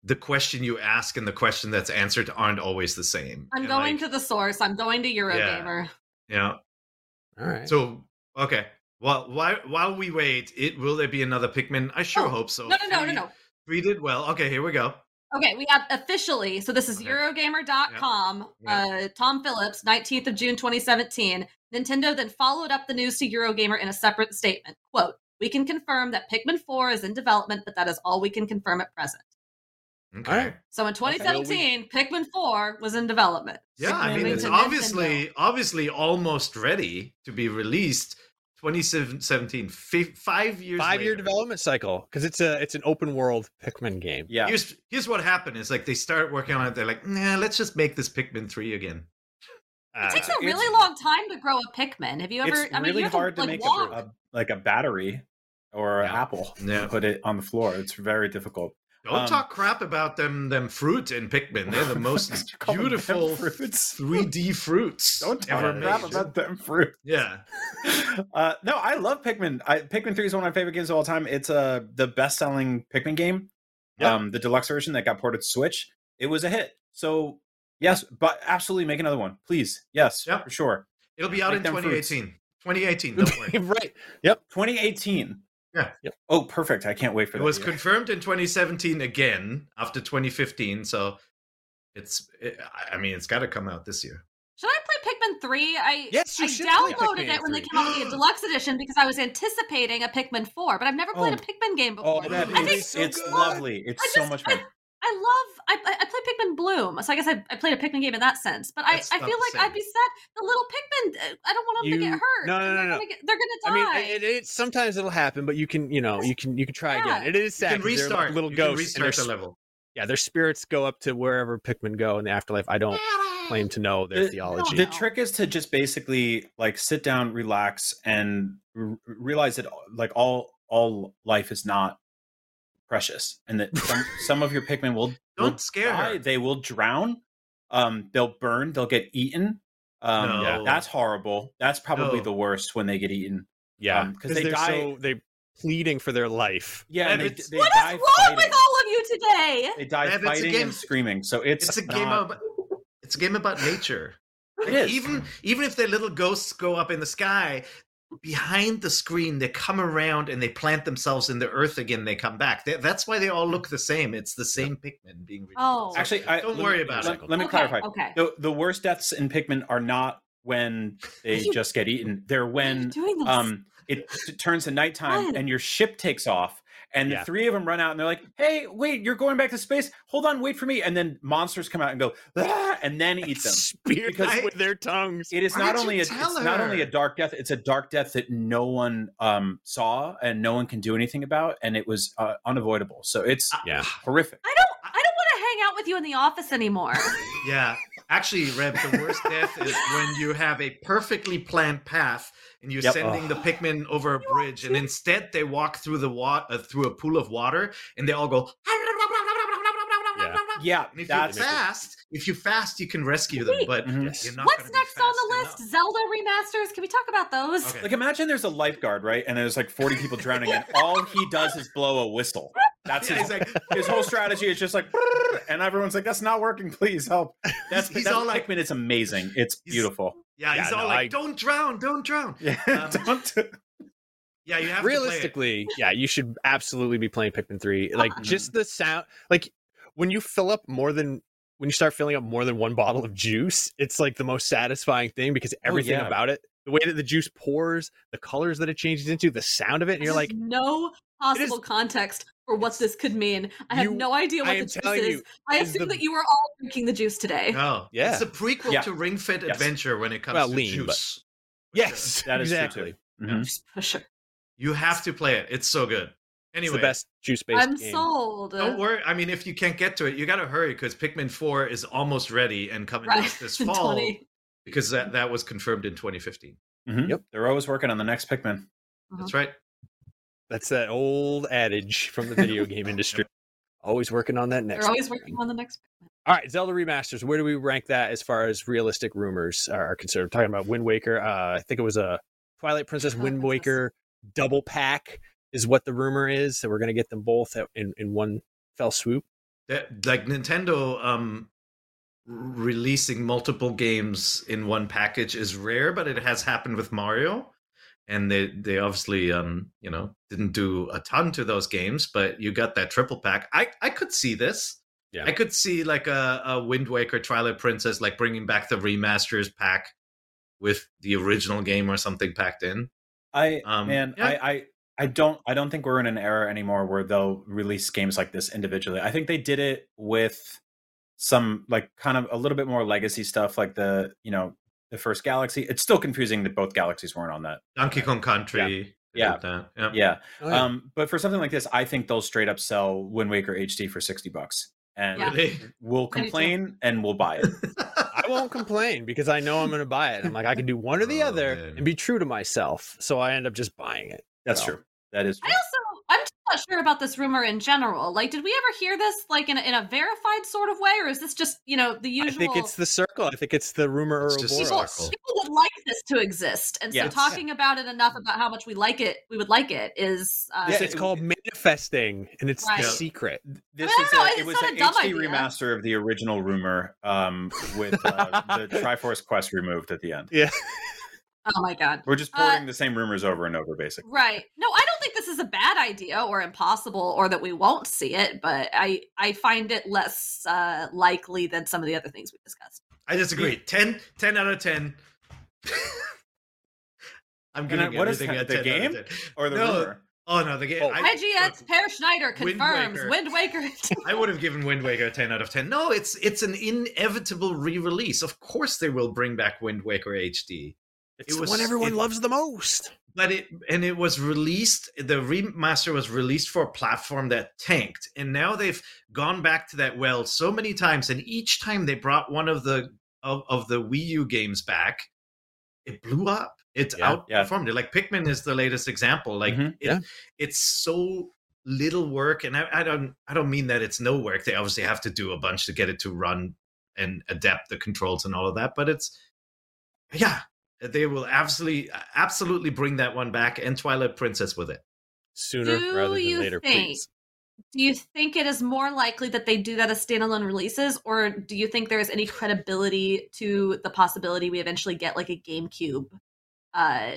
the question you ask and the question that's answered aren't always the same. I'm And, going like, to the source. I'm going to Eurogamer. yeah. All right. So okay. Well, while while we wait, it will there be another Pikmin? I sure Oh, hope so. No, no, no, no, no. Three did well. Okay, here we go. Okay, we have officially. So this is Okay. Eurogamer.com. Uh, Tom Phillips, 19th of June 2017. Nintendo then followed up the news to Eurogamer in a separate statement. Quote, we can confirm that Pikmin 4 is in development, but that is all we can confirm at present. Okay. All right. So in 2017, Pikmin 4 was in development. Yeah, I mean it's to obviously obviously almost ready to be released. 2017, fi- five years. Five year development cycle because it's a it's an open world Pikmin game. Yeah. Here's here's what happened: is like they start working on it. They're like, nah, let's just make this Pikmin three again. Uh, It takes a really long time to grow a Pikmin. Have you ever? it's I mean, really you have hard to, to like, make a, a like a battery or an apple Yeah. and put it on the floor. It's very difficult. Don't Um, talk crap about them them fruit in Pikmin. They're the most beautiful fruits. 3D fruits Don't talk ever crap made. about them fruit. Yeah, Uh, no, I love Pikmin. I, Pikmin Three is one of my favorite games of all time. It's uh, the best selling Pikmin game. Yeah. Um, the deluxe version that got ported to Switch. It was a hit. So yes, but absolutely make another one, please. Yes, Yep. for sure. it'll be out Make in them fruits. 2018. 2018. Don't worry. right. 2018. Yeah. Yep. Oh, perfect. I can't wait for It that. It was year. confirmed in 2017 again after 2015. So it's, it, I mean, it's got to come out this year. Should I play Pikmin 3? I Yes, you I should downloaded Pikmin it when they came out with the deluxe edition because I was anticipating a Pikmin 4, but I've never played Oh. a Pikmin game oh, before. Oh, that I think is, so it's lovely. It's I so just- much fun. I love I I I played Pikmin Bloom, so I guess I, I played a Pikmin game in that sense. But I, That's I not feel like same. I'd be sad. The little Pikmin, uh, I don't want them to get hurt. no, no, no, they're no. Gonna get, they're I gonna die. mean, it, it sometimes it'll happen, but you can you know you can you can try Yeah. again. It is sad. can 'cause they're like restart. little you ghosts, and restart their the level. yeah, their spirits go up to wherever Pikmin go in the afterlife. I don't claim to know their The- theology. The trick is to just basically like sit down, relax, and r- realize that like all all life is not precious, and that some, some of your Pikmin will will Don't scare die. her. They will drown. Um, they'll burn. They'll get eaten. Um, No. yeah, that's horrible. That's probably No. the worst when they get eaten. yeah, um, 'cause because they they are die- so they pleading for their life. Yeah, and they, Rabbits. they What die is wrong fighting. with all of you today? They die Rabbits, fighting game- and screaming. So it's It's a game not- about it's a game about nature. It Like, is. even even if their little ghosts go up in the sky, behind the screen they come around and they plant themselves in the earth again. They come back. They- that's why they all look the same. It's the same Pikmin being. reborn. Oh. So Actually, I, don't worry me- about let, it. Let me Okay, clarify. okay. The the worst deaths in Pikmin are not when they You- just get eaten. They're Why are you when um it t- turns to nighttime What? and your ship takes off and Yeah. the three of them run out and they're like hey wait you're going back to space hold on wait for me and then monsters come out and go "Ah," and then eat them Spear Because I- with their tongues. it is Why not only a, it's tell not only a dark death it's a dark death that no one um saw and no one can do anything about and it was uh, unavoidable so it's Yeah. horrific I don't I don't want to hang out with you in the office anymore. Yeah, actually, Reb, the worst death is when you have a perfectly planned path and you're Yep. sending the Pikmin over a bridge, and instead they walk through the wa- uh, through a pool of water, and they all go. yeah And if that's you fast, if you fast, you can rescue them. Wait. But Mhm. you're not What's gonna be next on the fast list? Zelda remasters? Can we talk about those? Okay. Like imagine there's a lifeguard, right? And there's like 40 people drowning, and all he does is blow a whistle. That's Yeah, his, like, his whole strategy is just like, and everyone's like, "That's not working. Please help." That's he's that's all like- Pikmin. It's amazing. It's beautiful. yeah, he's Yeah, all no, like, I- "Don't drown, don't drown." Yeah. Um, Don't do- Yeah, you have to play it. realistically, yeah, you should absolutely be playing Pikmin 3. Like Uh-huh. just the sound like when you fill up more than when you start filling up more than one bottle of juice, it's like the most satisfying thing because everything yeah. about it, the way that the juice pours, the colors that it changes into, the sound of it, and you're like, no possible context for what this could mean. I have You- no idea what I the am juice telling is. you, I is assume the- that you were all drinking the juice today. Oh, Yeah. it's a prequel Yeah. to Ring Fit Yes. Adventure when it comes Well, to lean, but- juice. yes, That is true, exactly. too. Just pusher. You have to play it. It's so good. It's Anyway, the best juice based I'm game. sold. Don't worry. I mean, if you can't get to it, you got to hurry because Pikmin 4 is almost ready and coming Right. out this fall. 20. because that, that was confirmed in 2015. Mhm. Yep. They're always working on the next Pikmin. That's right. That's that old adage from the video game industry. Always working on that next. They're always working on the next. All right, Zelda remasters. Where do we rank that as far as realistic rumors are, are concerned? We're talking about Wind Waker. Uh, I think it was a Twilight Princess Twilight Wind Princess. Waker double pack is what the rumor is. So we're going to get them both in in one fell swoop. That, like Nintendo um, releasing multiple games in one package is rare, but it has happened with Mario. And they, they obviously, um, you know, didn't do a ton to those games, but you got that triple pack. I, I could see this. Yeah. I could see like a, a Wind Waker, Twilight Princess, like bringing back the remasters pack with the original game or something packed in. I Um, man, yeah. I, I I don't I don't think we're in an era anymore where they'll release games like this individually. I think they did it with some like kind of a little bit more legacy stuff, like the you know the first Galaxy. It's still confusing that both galaxies weren't on that. Donkey Kong Country. they Yeah. that. Yeah. Yeah. Oh, yeah. Um, but for something like this, I think they'll straight up sell Wind Waker HD for sixty bucks, and Yeah. Really? we'll I do too. complain and we'll buy it. I won't complain because I know I'm going to buy it. I'm like, I can do one or the Oh, other man. and be true to myself. So I end up just buying it. That's So, true. That is. I also, I'm just not sure about this rumor in general. Like, did we ever hear this like in a, in a verified sort of way, or is this just you know the usual? I think it's the circle. I think it's the rumor It's just people, circle. people would like this to exist, and Yeah. so talking about it enough about how much we like it, we would like it is. Uh, Yeah, Yeah, it's it- called manifesting, and it's Right. the secret. This I mean, I is don't know, a, it's it was not an a dumb HD idea. remaster of the original rumor um, with uh, the Triforce Quest removed at the end. Yeah. oh my god! We're just Uh, the same rumors over and over, basically. Right. No, I don't think this is a bad idea or impossible or that we won't see it, but I I find it less uh, likely than some of the other things we discussed. I disagree. 10, 10 out of 10. I'm And giving then what is everything that, a the 10 out game or the No. rumor? Oh, no, the game. Oh. I, IGN's look, Peer Schneider Wind confirms Waker. Wind Waker. I would have given Wind Waker a 10 out of 10. No, it's it's an inevitable re-release. Of course they will bring back Wind Waker HD. It's It the one everyone it- loves the most. But it and it was released the remaster was released for a platform that tanked. And now they've gone back to that well so many times and each time they brought one of the of, of the Wii U games back, it blew up. It Yeah, yeah. outperformed it. Like Pikmin is the latest example. Like Mhm, it, yeah. it's so little work, and I, I don't I don't mean that it's no work. They obviously have to do a bunch to get it to run and adapt the controls and all of that. But it's yeah, they will absolutely absolutely bring that one back and Twilight Princess with it. Sooner Do rather than you later, think- please. Do you think it is more likely that they do that as standalone releases, or do you think there is any credibility to the possibility we eventually get like a GameCube uh,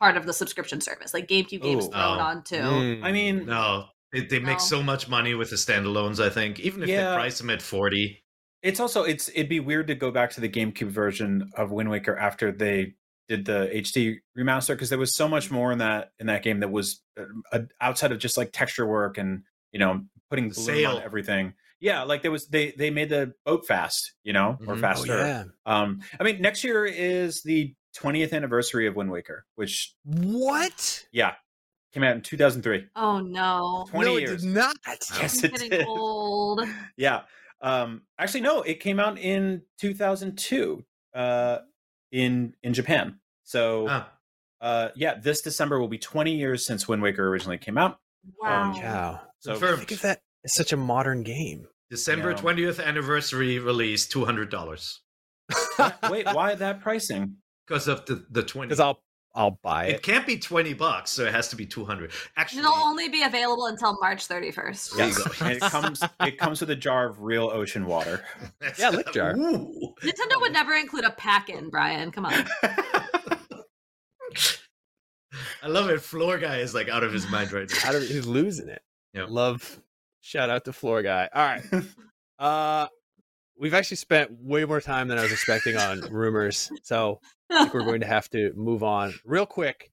part of the subscription service, like GameCube games Ooh. thrown Oh. on too? Mm. I mean, No, they, they make No. so much money with the standalones. I think even if Yeah. they price them at forty. It's also it's it'd be weird to go back to the GameCube version of Wind Waker after they did the HD remaster because there was so much more in that in that game that was uh, uh, outside of just like texture work and you know putting The bloom sail. on everything. Yeah, like there was they they made the boat fast, you know, or Mhm. Oh, Oh, faster. yeah. Um, I mean, next year is the 20th anniversary of Wind Waker, which What? yeah came out in 2003. Oh no, 20 no, years. it did not. Yes, I'm it getting did. old. yeah. Um, actually, no, it came out in 2002 uh, in in Japan. So Ah, uh, yeah, this December will be 20 years since Wind Waker originally came out. Wow. Cow. So Confirmed. Think of that as such a modern game. December Yeah. twentieth anniversary release, two hundred dollars wait, why that pricing? because of the the twenty. Because I'll I'll buy It it. can't be twenty bucks, so it has to be two hundred. Actually, It'll only be available until March 31st. Yes, and it comes it comes with a jar of real ocean water. Yeah, lick jar. Ooh. Nintendo would never include a pack-in, Brian. Come on. I love it. Floor guy is like out of his mind right now. Out of, he's losing it. Yep. Love. Shout out to Floor Guy. All right. Uh, we've actually spent way more time than I was expecting on rumors, so I think we're going to have to move on real quick,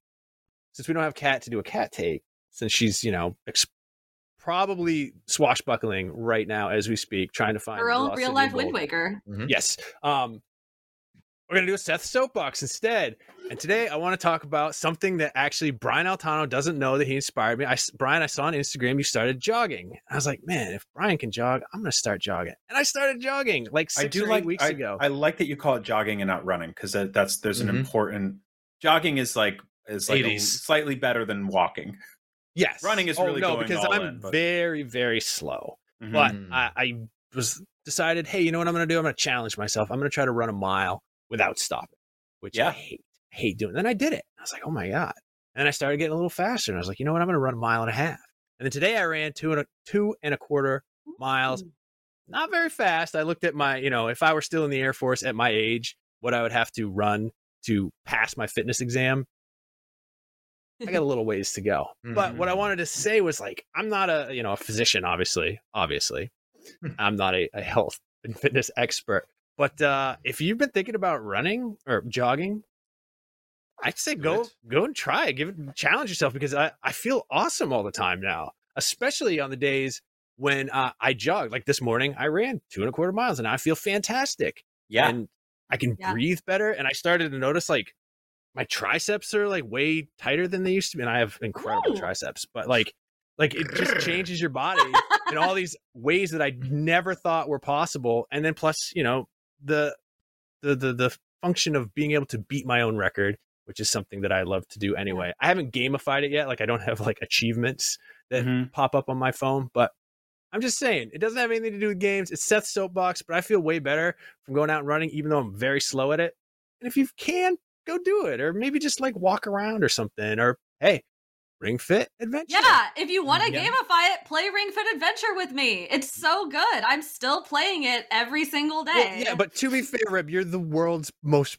since we don't have Cat to do a cat take, since she's you know ex- probably swashbuckling right now as we speak, trying to find Her own real life Wind gold. Waker. Mhm. Yes. Um, We're gonna do a Seth soapbox instead. And today I want to talk about something that actually Brian Altano doesn't know that he inspired me. I Brian, I saw on Instagram you started jogging. I was like, man, if Brian can jog, I'm gonna start jogging. And I started jogging like six I do like weeks I, ago. I like that you call it jogging and not running because that, that's there's an Mhm. important jogging is like is like a, slightly better than walking. yes, running is oh, really no because I'm in, but- very very slow. Mhm. But. I, I was decided, hey, you know what I'm gonna do? I'm gonna challenge myself. I'm gonna try to run a mile without stopping, which I Yeah. hate. I hate doing. Then I did it. I was like, oh my god. And then I started getting a little faster, and I was like, you know what? I'm gonna run a mile and a half. And then today I ran two and a two and a quarter miles. Not very fast. I looked at my, you know, if I were still in the Air Force at my age, what I would have to run to pass my fitness exam. I got a little ways to go. But what I Mhm. wanted to say was like, I'm not a, you know, a physician, obviously, obviously. I'm not a, a health and fitness expert. But uh, if you've been thinking about running or jogging, I'd say go it. go and try it. Give it challenge yourself because I, I feel awesome all the time now, especially on the days when uh, I jog. Like this morning, I ran two and a quarter miles and I feel fantastic. Yeah. And I can Yeah. breathe better. And I started to notice like my triceps are like way tighter than they used to be. And I have incredible Ooh. triceps, but like, like it just changes your body in all these ways that I never thought were possible. And then plus, you know, the, the, the, the function of being able to beat my own record, which is something that I love to do anyway. I haven't gamified it yet. Like I don't have like achievements that Mhm. pop up on my phone, but I'm just saying it doesn't have anything to do with games. It's Seth's soapbox, but I feel way better from going out and running, even though I'm very slow at it. And if you can, go do it, or maybe just like walk around or something, or hey, Ring Fit Adventure. Yeah, if you want to Yeah. gamify it, play Ring Fit Adventure with me. It's so good. I'm still playing it every single day. Well, yeah, but to be fair, Reb, you're the world's most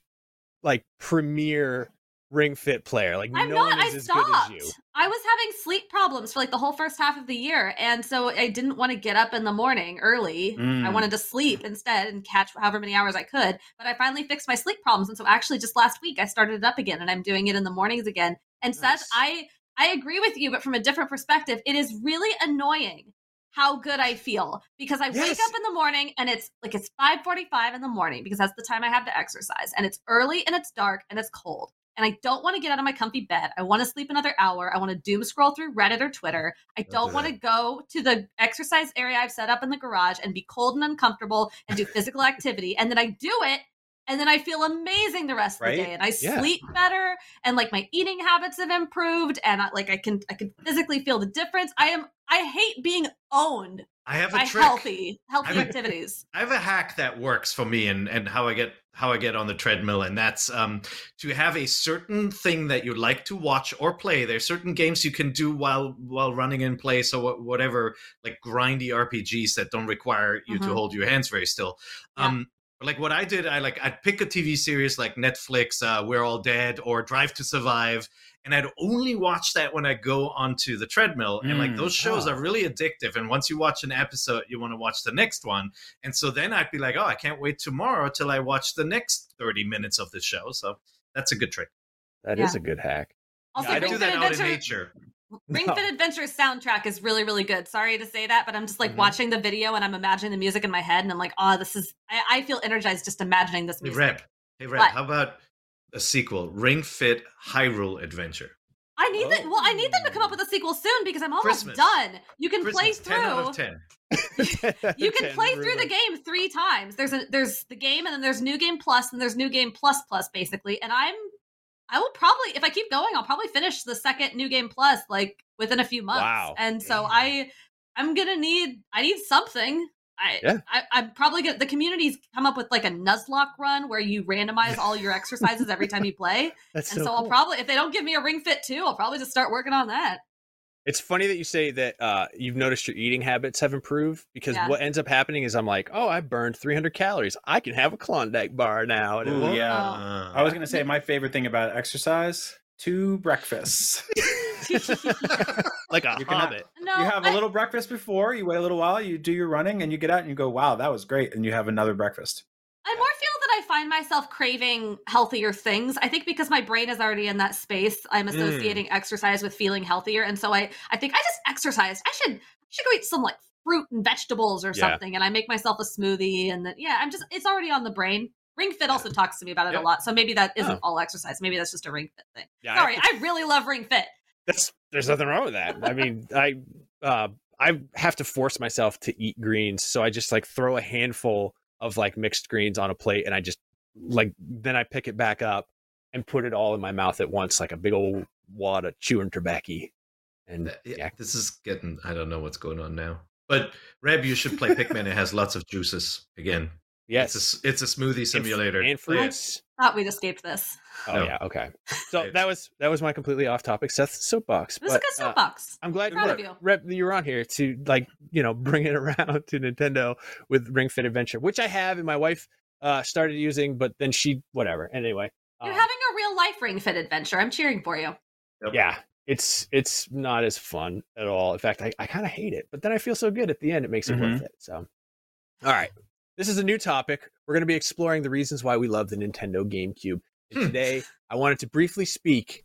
like premier Ring Fit player. Like I'm no not. one I is as good stopped. as you. I was having sleep problems for like the whole first half of the year, and so I didn't want to get up in the morning early. I Mm. wanted to sleep instead and catch however many hours I could. But I finally fixed my sleep problems, and so actually, just last week I started it up again, and I'm doing it in the mornings again. And Nice. Seth, I I agree with you, but from a different perspective, it is really annoying how good I feel because I wake up in the morning and it's like it's 5:45 in the morning because that's the time I have to exercise and it's early and it's dark and it's cold and I don't want to get out of my comfy bed. I want to sleep another hour. I want to doom scroll through Reddit or Twitter. I Don't don't do want to go to the exercise area I've set up in the garage and be cold and uncomfortable and do physical activity. And then I do it and then I feel amazing the rest of the day and I Yeah. sleep better and like my eating habits have improved and I, like I can I can physically feel the difference. I am I hate being owned I have a by trick. healthy healthy I'm a- activities. I have a hack that works for me and, and how I get how I get on the treadmill, and that's um, to have a certain thing that you like to watch or play. There's certain games you can do while while running in place, or whatever, like grindy RPGs that don't require you to Mhm. hold your hands very still. Yeah. Um, like what I did, I like I'd pick a TV series like Netflix, uh, We're All Dead, or Drive to Survive, and I'd only watch that when I go onto the treadmill. and like Mm, those shows oh. are really addictive. And once you watch an episode, you want to watch the next one. And so then I'd be like, oh, I can't wait tomorrow till I watch the next 30 minutes of the show. So that's a good trick. That is Yeah. a good hack. Also, I Ring do that out in nature. Ring No. Fit Adventure's soundtrack is really, really good. Sorry to say that, but I'm just like Mhm. watching the video and I'm imagining the music in my head, and I'm like, oh, this is. I, I feel energized just imagining this music. Hey, music. Reb. Hey, Reb, What? how about a sequel? Ring Fit Hyrule Adventure. I need that. Well, I need them to come up with a sequel soon because I'm almost Christmas. done. You can Christmas, play 10 out through. of 10. You can Ten play through the game three times. There's a there's the game and then there's new game plus and there's new game plus plus basically. And I'm I will probably if I keep going, I'll probably finish the second new game plus like within a few months. Wow. And so I I'm gonna need I need something. I, Yeah. I I'm probably gonna the community's come up with like a Nuzlocke run where you randomize all your exercises every time you play. That's and so, so, I'll probably if they don't give me a ring fit too, I'll probably just start working on that. It's funny that you say that uh, you've noticed your eating habits have improved because Yeah. what ends up happening is I'm like, oh, I burned 300 calories. I can have a Klondike bar now. And Ooh, won't- yeah. Uh, I was gonna say my favorite thing about exercise: two breakfasts. like a You can have- hobbit. No, you have a I- little breakfast before, you wait a little while, you do your running, and you get out and you go, "Wow, that was great!" And you have another breakfast. I more feel that I find myself craving healthier things. I think because my brain is already in that space, I'm associating exercise with feeling healthier, and so I I think I just exercise. I should I should go eat some like fruit and vegetables or Yeah. something, and I make myself a smoothie, and then yeah, I'm just it's already on the brain. Ring Fit also talks to me about it Yep. a lot. So maybe that isn't Oh. all exercise. Maybe that's just a Ring Fit thing. Yeah, Sorry, have I, really love Ring Fit. That's there's nothing wrong with that. I mean, I uh, I have to force myself to eat greens, so I just like throw a handful of like mixed greens on a plate, and I just like then I pick it back up and put it all in my mouth at once, like a big old wad of chewing tobacco. And uh, Yeah, yeah, this is getting. I don't know what's going on now. But Reb, you should play Pikmin. it has lots of juices. Again, yes, it's a, it's a smoothie simulator. and Play it. Thought we'd escaped this. Oh No. yeah, okay. So that was that was my completely off topic Seth's soapbox. It was a but, good uh, soapbox. I'm glad Proud of you. Reb, you were on here to like you know bring it around to Nintendo with Ring Fit Adventure, which I have, and my wife uh started using, but then she whatever. Anyway, You're um, having a real life Ring Fit adventure. I'm cheering for you. Yep. yeah, it's it's not as fun at all. In fact, I, I kind of hate it, but then I feel so good at the end; it makes it worth it. So, all right, this is a new topic. We're going to be exploring the reasons why we love the Nintendo GameCube. And Hmm. today, I wanted to briefly speak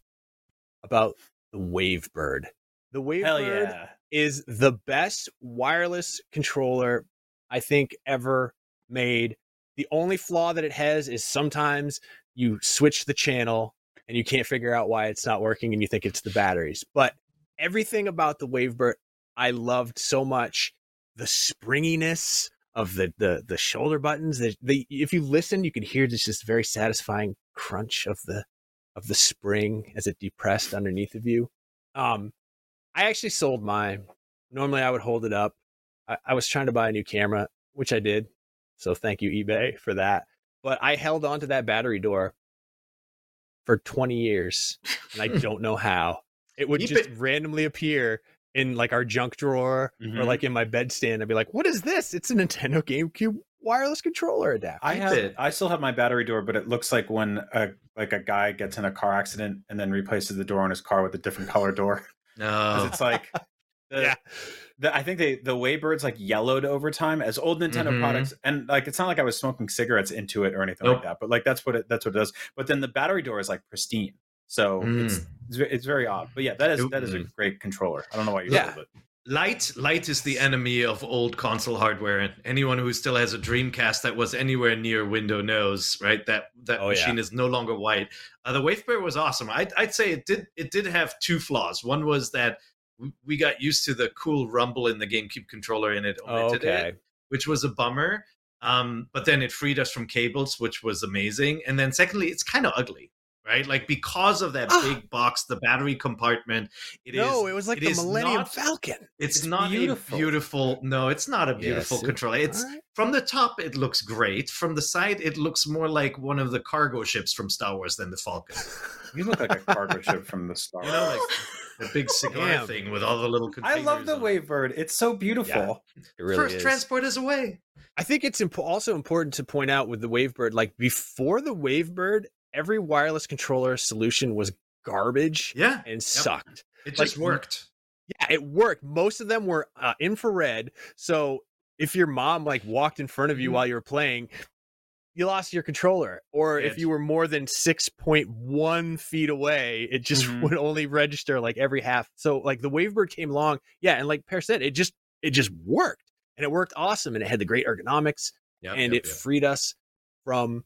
about the Wavebird. The Wavebird yeah. is the best wireless controller I think ever made. The only flaw that it has is sometimes you switch the channel and you can't figure out why it's not working and you think it's the batteries. But everything about the Wavebird I loved so much. The springiness of the the the shoulder buttons. The, the if you listen, you can hear this just very satisfying crunch of the of the spring as it depressed underneath of you. Um, I actually sold mine. Normally, I would hold it up. I, I was trying to buy a new camera, which I did. So thank you, eBay, for that. But I held on to that battery door for 20 years, and I don't know how. It would Keep just it- randomly appear in like our junk drawer or Mhm. like in my bedstand. I'd be like, "What is this? It's a Nintendo GameCube wireless controller adapter." I have it. I still have my battery door, but it looks like when a like a guy gets in a car accident and then replaces the door on his car with a different color door. No, it's like the, Yeah. the, I think they the Wavebird's like yellowed over time as old Nintendo Mhm. products, and like it's not like I was smoking cigarettes into it or anything Nope. like that. But like that's what it that's what it does. But then the battery door is like pristine, so it's Mm. it's, ve- it's very odd. But yeah, that is that is a mm. great controller. I don't know why you Yeah. it. light light is the enemy of old console hardware and anyone who still has a dreamcast that was anywhere near window knows right that that Oh, yeah. machine is no longer white uh, the wavebird was awesome I'd, I'd say it did it did have two flaws one was that we- got used to the cool rumble in the gamecube controller and it omitted okay. it which was a bummer um, but then it freed us from cables which was amazing and then secondly it's kind of ugly right like because of that Ah. big box the battery compartment it is no, it was like it the Millennium not- Falcon. it's, It's not beautiful. a beautiful. No, it's not a beautiful Yes, controller. It's All right. from the top. It looks great. From the side, it looks more like one of the cargo ships from Star Wars than the Falcon. You look like a cargo ship from the Star. You know, like the big cigar Damn. thing with all the little. I love the containers on it. Wavebird. It's so beautiful. It really First is. transport is away. I think it's imp- also important to point out with the Wavebird, like before the Wavebird, every wireless controller solution was garbage Yeah, and sucked. it Like, just worked. Yeah, it worked. Most of them were uh, infrared. So if your mom like walked in front of you Mhm. while you were playing, you lost your controller. Or Yeah, if you were more than 6.1 feet away, it just Mhm. would only register like every half. So like the Wavebird came along. Yeah. And like Peer said, it just, it just worked and it worked awesome. And it had the great ergonomics Yep, and yep, it yep. freed us from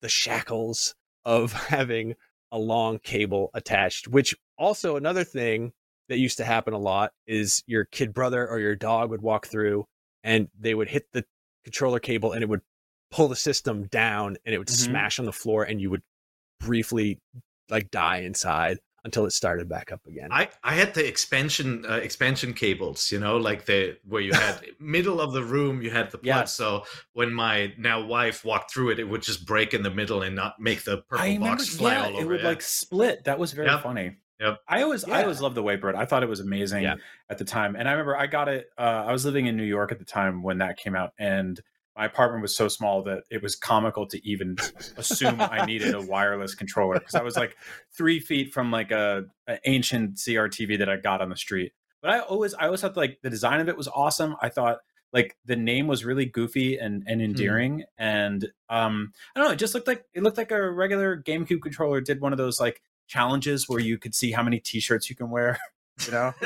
the shackles of having a long cable attached which also another thing that used to happen a lot is your kid brother or your dog would walk through and they would hit the controller cable and it would pull the system down and it would Mhm. smash on the floor and you would briefly like die inside until it started back up again I, I had the expansion uh, expansion cables, you know, like the where you had middle of the room, you had the plug. Yeah. So when my now wife walked through it, it would just break in the middle and not make the purple I remember, box fly yeah, all over. it would yeah. like split. That was very Yep. funny. Yep. I always, I always loved the Wavebird. I thought it was amazing at the time, and I remember I got it. Uh, I was living in New York at the time when that came out, and my apartment was so small that it was comical to even assume I needed a wireless controller because I was like three feet from like a, a ancient CRTV that I got on the street. But I always, I always thought like the design of it was awesome. I thought like the name was really goofy and and endearing, and um, I don't know, it just looked like it looked like a regular GameCube controller did one of those like challenges where you could see how many T-shirts you can wear. You know,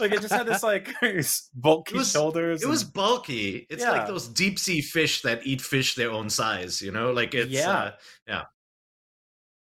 like it just had this like bulky It was- shoulders. It was and- bulky. It's Yeah. like those deep sea fish that eat fish their own size. You know, like it's Yeah. uh, yeah.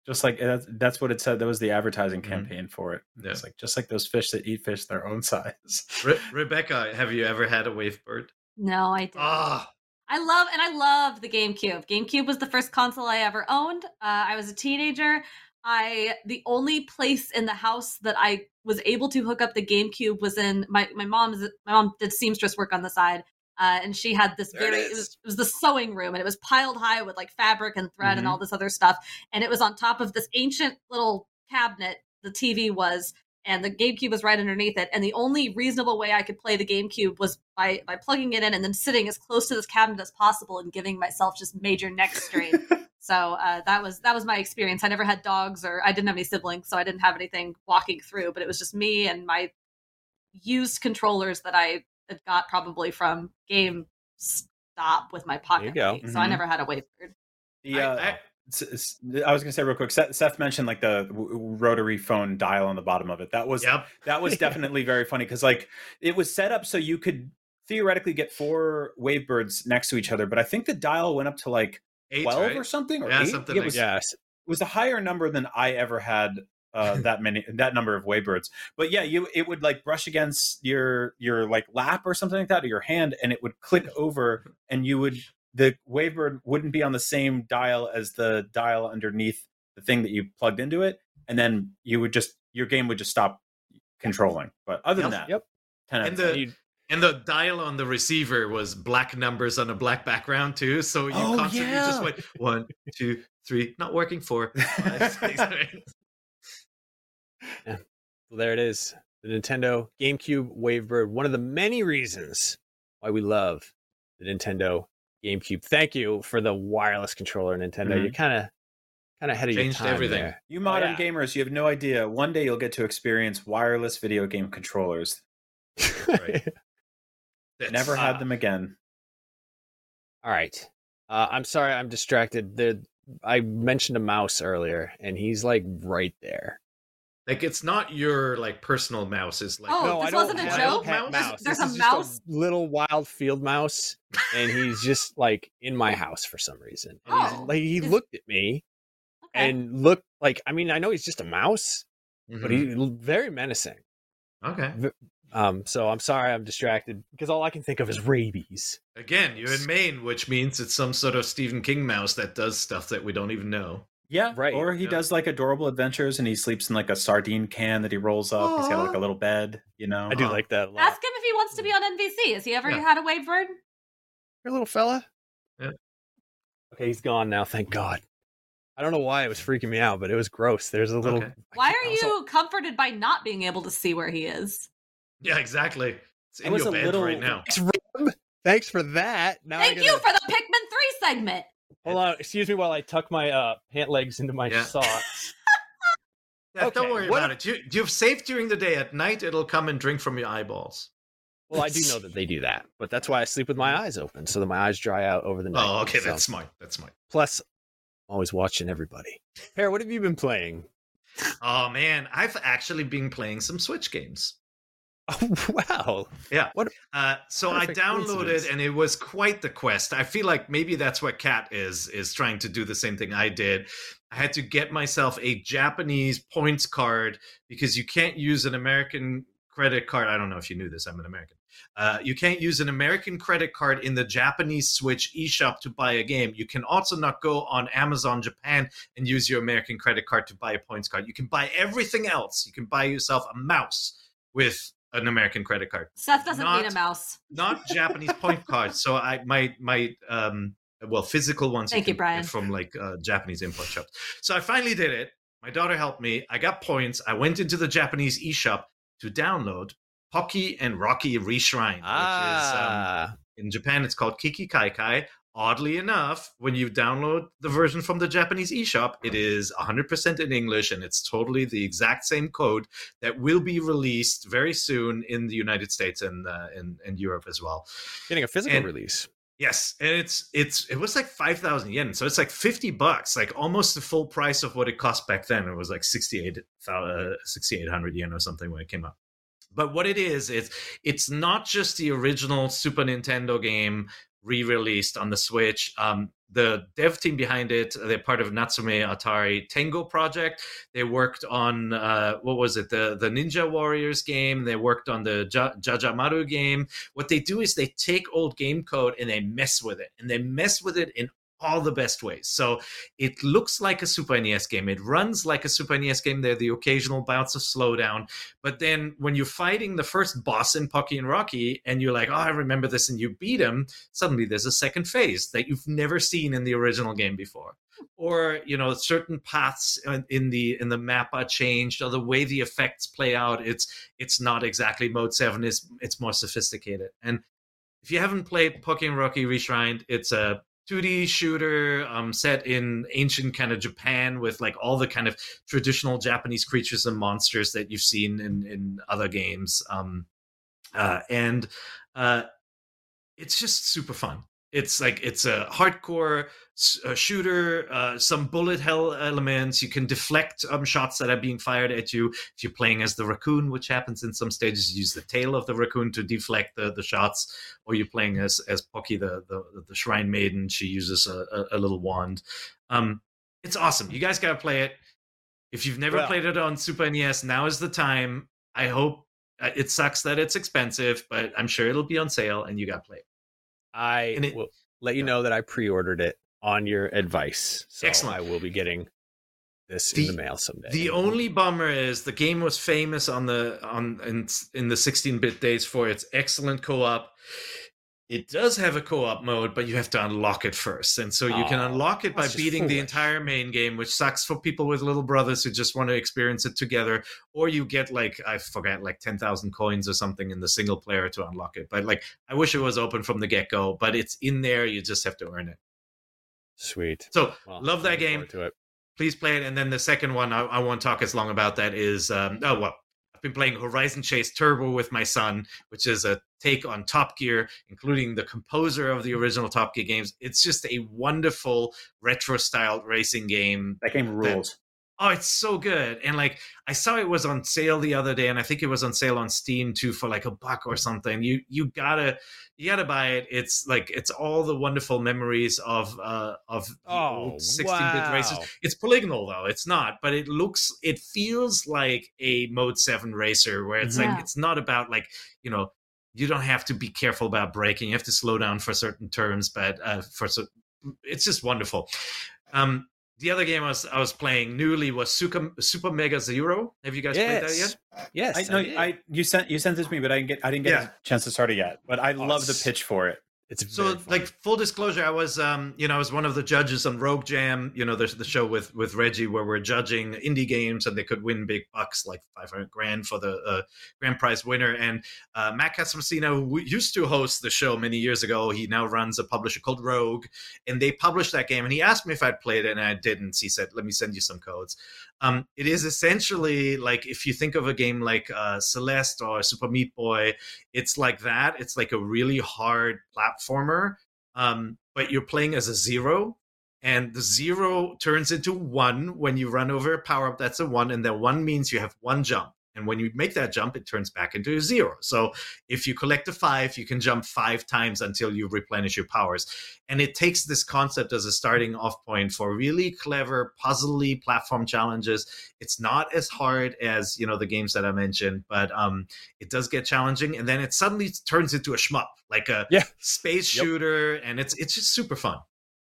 just like that's, that's what it said. That was the advertising Mhm. campaign for it. Yeah. It's like just like those fish that eat fish their own size. Re- Rebecca, have you ever had a Wavebird? No, I didn't. Ah, I love and I loved the GameCube. GameCube was the first console I ever owned. Uh, I was a teenager. I the only place in the house that I was able to hook up the GameCube was in my my mom's. My mom did seamstress work on the side, uh, and she had this There very. is. It was, it was the sewing room, and it was piled high with like fabric and thread and Mhm. all this other stuff. And it was on top of this ancient little cabinet. The TV was, and the GameCube was right underneath it. And the only reasonable way I could play the GameCube was by by plugging it in and then sitting as close to this cabinet as possible and giving myself just major neck strain. so uh, that was that was my experience. I never had dogs or I didn't have any siblings, so I didn't have anything walking through. But it was just me and my used controllers that I had got probably from GameStop with my pocket go. money. So I Mhm. never had a wavebird. Yeah. I- uh, I- s- s- I was gonna say real quick. Seth, Seth mentioned like the w- w- rotary phone dial on the bottom of it. That was yep. that was definitely very funny because like it was set up so you could theoretically get four wavebirds next to each other, but I think the dial went up to like Eight, twelve right? or something or Yeah, eight. something it like was Yes. it was a higher number than I ever had. Uh, that many that number of wavebirds but yeah you it would like brush against your your like lap or something like that or your hand and it would click over and you would the wavebird wouldn't be on the same dial as the dial underneath the thing that you plugged into it and then you would just your game would just stop controlling but other than Yep. that Yep. 10 And the You- and the dial on the receiver was black numbers on a black background too. So you Oh, constantly just yeah. went one, two, three, not working four. five, six, seven. Well, there it is. The Nintendo GameCube Wavebird. One of the many reasons why we love the Nintendo GameCube. Thank you for the wireless controller, Nintendo. Mhm. You're kind of kind of ahead of your Changed time everything. there. you modern yeah. gamers you have no idea one day you'll get to experience wireless video game controllers Right. That's- never had Ah. them again All right. Uh, I'm sorry, I'm distracted. The I mentioned a mouse earlier, and he's like right there. Like it's not your like personal mouse. It's like Oh, no, this I don't wasn't a joke? pet There's- mouse. there's This a is just mouse? little wild field mouse, and he's just like in my house for some reason. And he's, Oh, like he is- looked at me Okay. and looked like I mean I know he's just a mouse, Mhm. but he's very menacing. okay. Um, so I'm sorry I'm distracted because all I can think of is rabies. Again, you're in Maine, which means it's some sort of Stephen King mouse that does stuff that we don't even know. Yeah, Right. Or he Yeah. does like adorable adventures, and he sleeps in like a sardine can that he rolls up. He's got like a little bed, you know. I do like that a lot. Ask him if he wants to be on NVC. Has he ever Yeah. had a wavebird? Your little fella. Yeah. Okay, he's gone now. Thank God. I don't know why it was freaking me out, but it was gross. There's a little. Okay. Why I are also- you comforted by not being able to see where he is? Yeah, exactly. It's I in was your a bed little- right now. Thanks, Rob. Thanks for that. Now Thank gotta- you for the Pikmin 3 segment. Hold on. Excuse me while I tuck my uh, pant legs into my Yeah. socks. Yeah, don't worry what about it. You, you've saved during the day. At night, it'll come and drink from your eyeballs. Well, I do know that they do that, but that's why I sleep with my eyes open so that my eyes dry out over the night. Oh, okay, So- that's smart. That's smart. Plus, I'm always watching everybody. Peer, what have you been playing? Oh man, I've actually been playing some Switch games. Oh, wow. Yeah. What? Uh, so I downloaded, and it was quite the quest. I feel like maybe that's what Kat is is trying to do the same thing I did. I had to get myself a Japanese points card because you can't use an American credit card. I don't know if you knew this. I'm an American. Uh, you can't use an American credit card in the Japanese Switch eShop to buy a game. You can also not go on Amazon Japan and use your American credit card to buy a points card. You can buy everything else. You can buy yourself a mouse with an American credit card Seth doesn't Not- need a mouse. not Japanese point cards. So I my my um well physical ones Thank you, can Brian. from like uh, Japanese import shops. So I finally did it. My daughter helped me. I got points. I went into the Japanese eShop to download Pocky and Rocky Reshrined, which is um, Ah. in Japan it's called Kiki Kai Kai. Oddly enough, when you download the version from the Japanese eShop, it is 100% in English and it's totally the exact same code that will be released very soon in the United States and uh, in, in Europe as well. Getting a physical And- release. Yes, and it's it's it was like five thousand yen, so it's like fifty bucks, like almost the full price of what it cost back then. It was like 68, uh, 6,800 yen or something when it came out. But what it is, it's it's not just the original Super Nintendo game re-released on the Switch. Um, the dev team behind it, they're part of Natsume Atari Tengo project. They worked on uh, what was it, the the Ninja Warriors game. They worked on the ja- Jajamaru game. What they do is they take old game code and they mess with it, and they mess with it in all the best ways. So it looks like a Super NES game. It runs like a Super NES game. There are the occasional bouts of slowdown. But then when you're fighting the first boss in Pocky and Rocky and you're like, oh, I remember this, and you beat him, suddenly there's a second phase that you've never seen in the original game before. Or you know, certain paths in the in the map are changed, or the way the effects play out. It's it's not exactly mode seven. It's it's more sophisticated. And if you haven't played and Rocky Reshrined, it's a 2D shooter um, set in ancient kind of Japan with like all the kind of traditional Japanese creatures and monsters that you've seen in in other games. Um, uh, and uh, it's just super fun. It's like it's a hardcore uh, shooter, uh, some bullet hell elements. You can deflect um, shots that are being fired at you. If you're playing as the raccoon, which happens in some stages, you use the tail of the raccoon to deflect the, the shots. Or you're playing as as Pocky, the, the the shrine maiden. She uses a, a, a little wand. Um, it's awesome. You guys gotta play it. If you've never Well- played it on Super NES, now is the time. I hope uh, it sucks that it's expensive, but I'm sure it'll be on sale and you got to play it. I it- will let you know that I pre-ordered it on your advice. So Excellent. I will be getting this The- in the mail someday. The only bummer is the game was famous on the on in, in the 16-bit days for its excellent co-op. It does have a co-op mode, but you have to unlock it first, and so you can Oh, unlock it by that's just beating the entire main game, which sucks for people with little brothers who just want to experience it together. Or you get like I forget like ten thousand coins or something in the single player to unlock it. But like I wish it was open from the get-go, but it's in there. You just have to earn it. Sweet. So Well, love that game To it. please play it. And then the second one, I, I won't talk as long about that. Is um, oh well, I've been playing Horizon Chase Turbo with my son, which is a take on Top Gear, including the composer of the original Top Gear games. It's just a wonderful retro styled racing game. That game rules. Oh, it's so good. And like I saw it was on sale the other day, and I think it was on sale on Steam too for like a buck or something. You you gotta you gotta buy it. It's like it's all the wonderful memories of uh of Oh, old 16-bit races. wow. It's polygonal though, it's not, but it looks it feels like a mode 7 racer where it's Yeah. like it's not about like, you know, you don't have to be careful about braking. You have to slow down for certain turns, but uh for so it's just wonderful. Um the other game I was I was playing newly was Super, Super Mega Zero. Have you guys played that yet? yes. Yes. I know did. I you sent you sent this to me, but I didn't get I didn't get Yeah. a chance to start it yet. But I Oh, love the pitch for it. It's So, like full disclosure, I was, um, you know, I was one of the judges on Rogue Jam. You know, there's the show with with Reggie where we're judging indie games and they could win big bucks, like 500 grand for the uh, grand prize winner. And uh, Matt Casamassina, who used to host the show many years ago, he now runs a publisher called Rogue, and they published that game. And he asked me if I'd played it, and I didn't. He said, "Let me send you some codes." Um, it is essentially like if you think of a game like uh, Celeste or Super Meat Boy, it's like that. It's like a really hard platformer, um, but you're playing as a zero, and the zero turns into one when you run over a power up. That's a one, and that one means you have one jump. And when you make that jump, it turns back into a zero. So if you collect a five, you can jump five times until you replenish your powers. And it takes this concept as a starting off point for really clever, puzzly platform challenges. It's not as hard as you know the games that I mentioned, but um, it does get challenging. And then it suddenly turns into a shmup, like a Yeah. space Yep. shooter, and it's it's just super fun.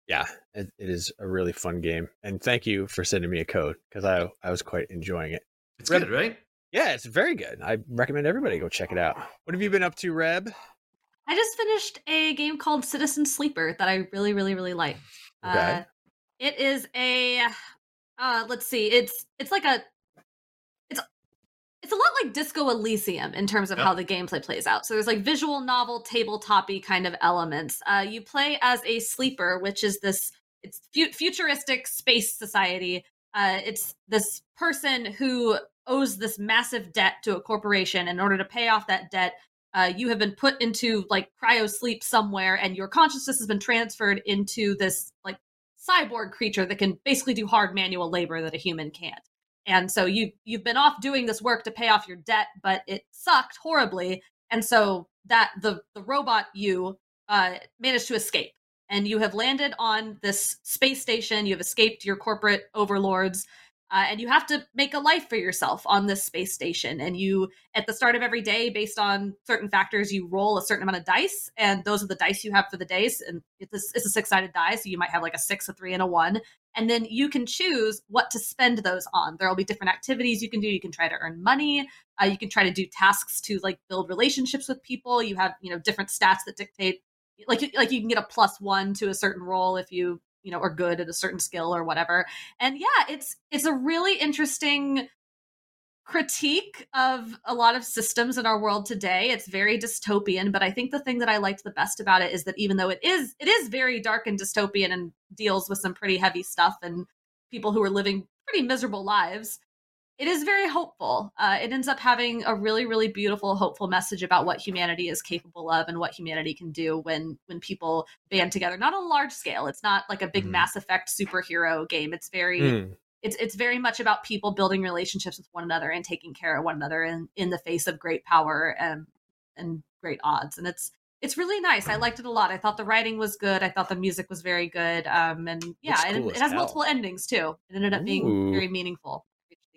yeah, it, it is a really fun game. And thank you for sending me a code because I I was quite enjoying it. It's Reb- good, right? Yeah, it's very good. I recommend everybody go check it out. What have you been up to, Reb? I just finished a game called Citizen Sleeper that I really, really, really like. Okay. Uh, it is a uh, let's see, it's it's like a it's it's a lot like Disco Elysium in terms of Yep. how the gameplay plays out. So there's like visual novel, tabletopy kind of elements. Uh, you play as a sleeper, which is this it's fu- futuristic space society. Uh, it's this person who owes this massive debt to a corporation. In order to pay off that debt, uh, you have been put into like cryo sleep somewhere, and your consciousness has been transferred into this like cyborg creature that can basically do hard manual labor that a human can't. And so you you've been off doing this work to pay off your debt, but it sucked horribly. And so that the the robot you uh, managed to escape, and you have landed on this space station. You have escaped your corporate overlords. Uh, and you have to make a life for yourself on this space station. And you, at the start of every day, based on certain factors, you roll a certain amount of dice, and those are the dice you have for the days. And it's a, it's a six sided die, so you might have like a six, a three, and a one. And then you can choose what to spend those on. There will be different activities you can do. You can try to earn money. Uh, you can try to do tasks to like build relationships with people. You have you know different stats that dictate like like you can get a plus one to a certain role if you you know are good at a certain skill or whatever. And yeah it's it's a really interesting critique of a lot of systems in our world today. It's very dystopian but i think the thing that i liked the best about it is that even though it is it is very dark and dystopian and deals with some pretty heavy stuff and people who are living pretty miserable lives it is very hopeful. Uh, it ends up having a really, really beautiful, hopeful message about what humanity is capable of and what humanity can do when when people band together. Not on a large scale. It's not like a big Mhm. Mass Effect superhero game. It's very Mm. it's it's very much about people building relationships with one another and taking care of one another in in the face of great power and and great odds. And it's it's really nice. I liked it a lot. I thought the writing was good. I thought the music was very good. Um, and yeah, cool it as has hell. multiple endings too. It ended up being Ooh. very meaningful.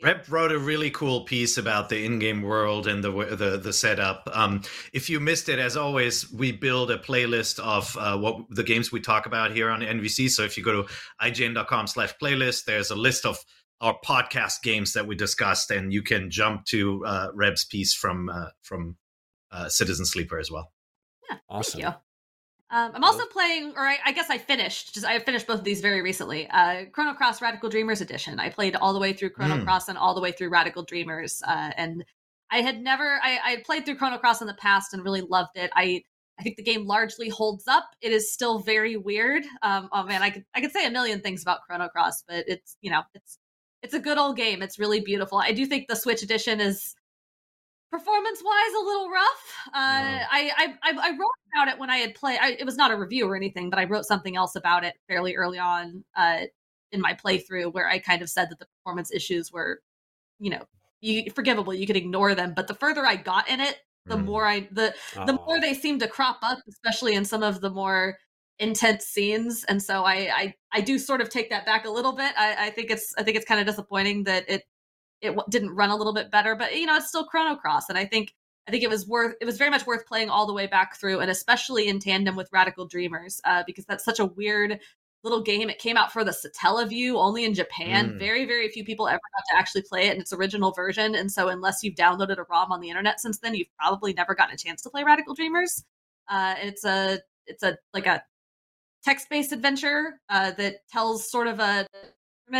Reb wrote a really cool piece about the in-game world and the the the setup. Um, if you missed it, as always, we build a playlist of uh, what the games we talk about here on NVC. So if you go to ign.com/playlist, there's a list of our podcast games that we discussed, and you can jump to uh, Reb's piece from uh, from uh, Citizen Sleeper as well. Yeah, Awesome. Um, I'm also playing, or I, I guess I finished. Just I finished both of these very recently. Uh, Chrono Cross Radical Dreamers Edition. I played all the way through Chrono Mm. Cross and all the way through Radical Dreamers. Uh, and I had never, I, I had played through Chrono Cross in the past and really loved it. I, I think the game largely holds up. It is still very weird. Um, oh man, I could, I could say a million things about Chrono Cross, but it's, you know, it's, it's a good old game. It's really beautiful. I do think the Switch edition is performance wise a little rough. Uh I, I i i wrote about it when i had played I, it was not a review or anything but i wrote something else about it fairly early on uh in my playthrough where i kind of said that the performance issues were you know you forgivable you could ignore them but the further i got in it the Mm. more i the the more they seem to crop up especially in some of the more intense scenes and so i i i do sort of take that back a little bit. I i think it's i think it's kind of disappointing that it it w- didn't run a little bit better, but you know, it's still Chrono Cross, and I think I think it was worth it was very much worth playing all the way back through, and especially in tandem with Radical Dreamers, uh, because that's such a weird little game. It came out for the Satellaview only in Japan. Mm. Very very few people ever got to actually play it in its original version, and so unless you've downloaded a ROM on the internet since then, you've probably never gotten a chance to play Radical Dreamers. Uh, it's a it's a like a text based adventure uh, that tells sort of a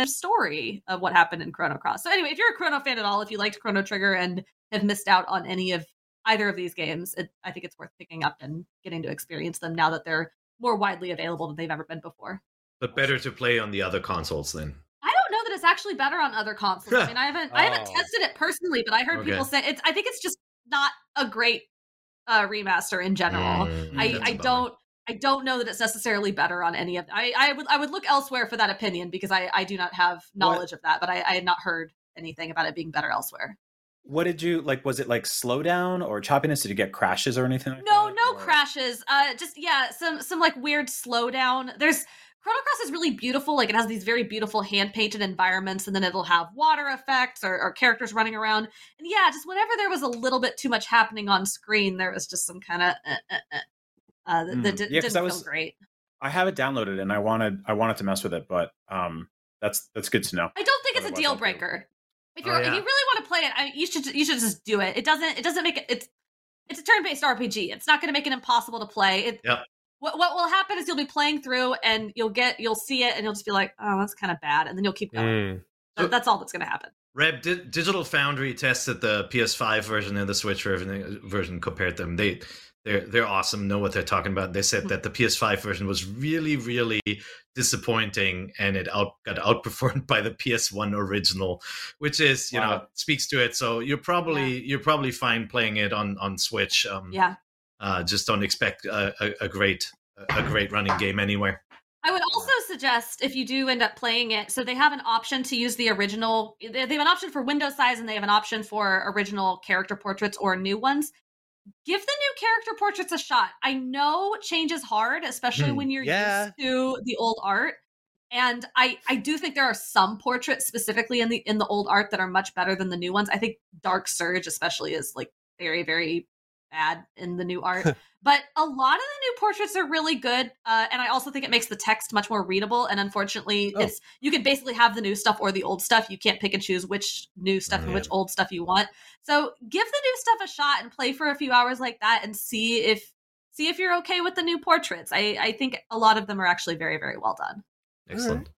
story of what happened in Chrono Cross. So anyway, if you're a Chrono fan at all, if you liked Chrono Trigger and have missed out on any of either of these games, it, I think it's worth picking up and getting to experience them now that they're more widely available than they've ever been before. But better to play on the other consoles then. I don't know that it's actually better on other consoles. I mean, I haven't I haven't Oh. tested it personally, but I heard Okay. people say it's. I think it's just not a great uh, remaster in general. Mm, I, that's a I bummer. don't I don't know that it's necessarily better on any of I, I would I would look elsewhere for that opinion because I, I do not have knowledge of that, but I, I had not heard anything about it being better elsewhere. What did you like? Was it like slowdown or choppiness? Did you get crashes or anything? Like No, that? no Or- crashes. Uh just yeah, some some like weird slowdown. There's Chrono Cross is really beautiful. Like it has these very beautiful hand painted environments, and then it'll have water effects or, or characters running around. And yeah, just whenever there was a little bit too much happening on screen, there was just some kind of uh, uh, uh, uh, that, Mm. that di- Yeah, 'cause didn't I was- feel great. I have it downloaded and I wanted I wanted to mess with it, but um, that's that's good to know. I don't think it's a deal I'll do it. breaker. If Oh, you are if yeah. you really want to play it, I, you should you should just do it. It doesn't it doesn't make it it's it's a turn based RPG. It's not going to make it impossible to play. It, Yep. What what will happen is you'll be playing through and you'll get you'll see it and you'll just be like, oh, that's kind of bad, and then you'll keep going. Mm. That- that's all that's going to happen. Reb, Di- Digital Foundry tested the PS5 version and the Switch version, version compared them. They they're they're awesome. Know what they're talking about. They said that the PS5 version was really really disappointing, and it out got outperformed by the PS1 original, which is you know speaks to it. So you're probably you're probably fine playing it on on Switch. Um, Yeah. uh, just don't expect a, a, a great a great running game anywhere. I would also suggest if you do end up playing it, so they have an option to use the original. They have an option for window size and they have an option for original character portraits or new ones. Give the new character portraits a shot. I know change is hard, especially Hmm, when you're yeah. used to the old art. And I I do think there are some portraits specifically in the in the old art that are much better than the new ones. I think Dark Serge especially is like very very bad in the new art. but a lot of the new portraits are really good uh, and i also think it makes the text much more readable and unfortunately Oh. it's you can basically have the new stuff or the old stuff you can't pick and choose which new stuff and which old stuff you want so give the new stuff a shot and play for a few hours like that and see if see if you're okay with the new portraits i i think a lot of them are actually very very well done Excellent.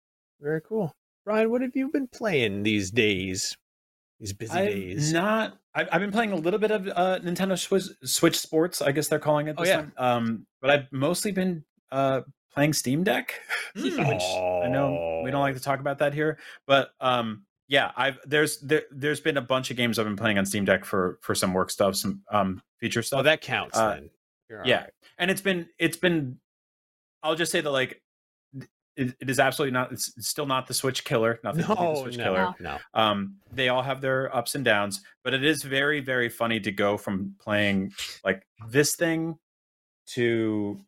Very cool. Ryan, what have you been playing these days? These busy I've days. not. I've, I've been playing a little bit of uh, Nintendo Switch, Switch Sports. I guess they're calling it Oh, yeah. time. Um, but I've mostly been uh, playing Steam Deck, Hmm. which I know we don't like to talk about that here. But um, yeah, I've there's there, there's been a bunch of games I've been playing on Steam Deck for for some work stuff, some um, feature stuff. Oh, that counts Uh, yeah right. and it's been it's been i'll just say that like it, it is absolutely not it's, it's still not the switch killer nothing beat the No, switch no, killer no. um they all have their ups and downs but it is very very funny to go from playing like this thing to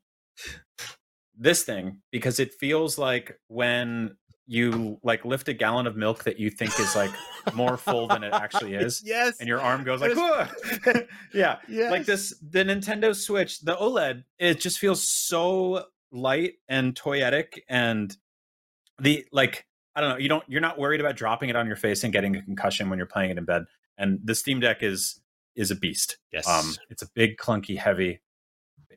this thing because it feels like when you like lift a gallon of milk that you think is like more full than it actually is Yes. and your arm goes like. Yeah Yes. like this the nintendo switch the oled it just feels so light and toyetic and the like i don't know you don't you're not worried about dropping it on your face and getting a concussion when you're playing it in bed and the steam deck is is a beast Yes. um it's a big clunky heavy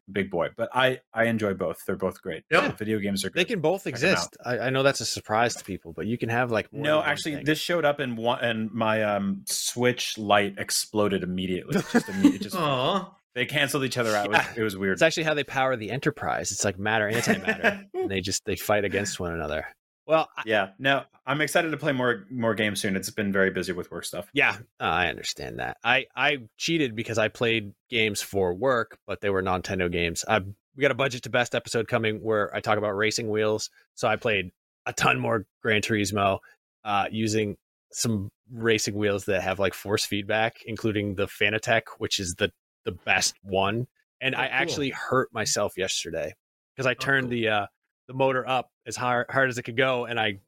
big boy but i i enjoy both they're both great Yep. The video games are They can both Check exist. I, I know that's a surprise to people, but you can have like no actually thing. this showed up in one and my um switch light exploded immediately just, imme- it just Aw. They canceled each other out it was, it was weird It's actually how they power the Enterprise. It's like matter antimatter, and they just they fight against one another. Well, I- yeah no i'm excited to play more more games soon it's been very busy with work stuff yeah, uh, I understand that. I I cheated because I played games for work, but they were Nintendo games. I we got a budget to best episode coming where I talk about racing wheels. So I played a ton more Gran Turismo uh, using some racing wheels that have like force feedback, including the Fanatec, which is the the best one. And Oh, I cool. actually hurt myself yesterday because I turned cool. the uh, the motor up as hard, hard as it could go, and I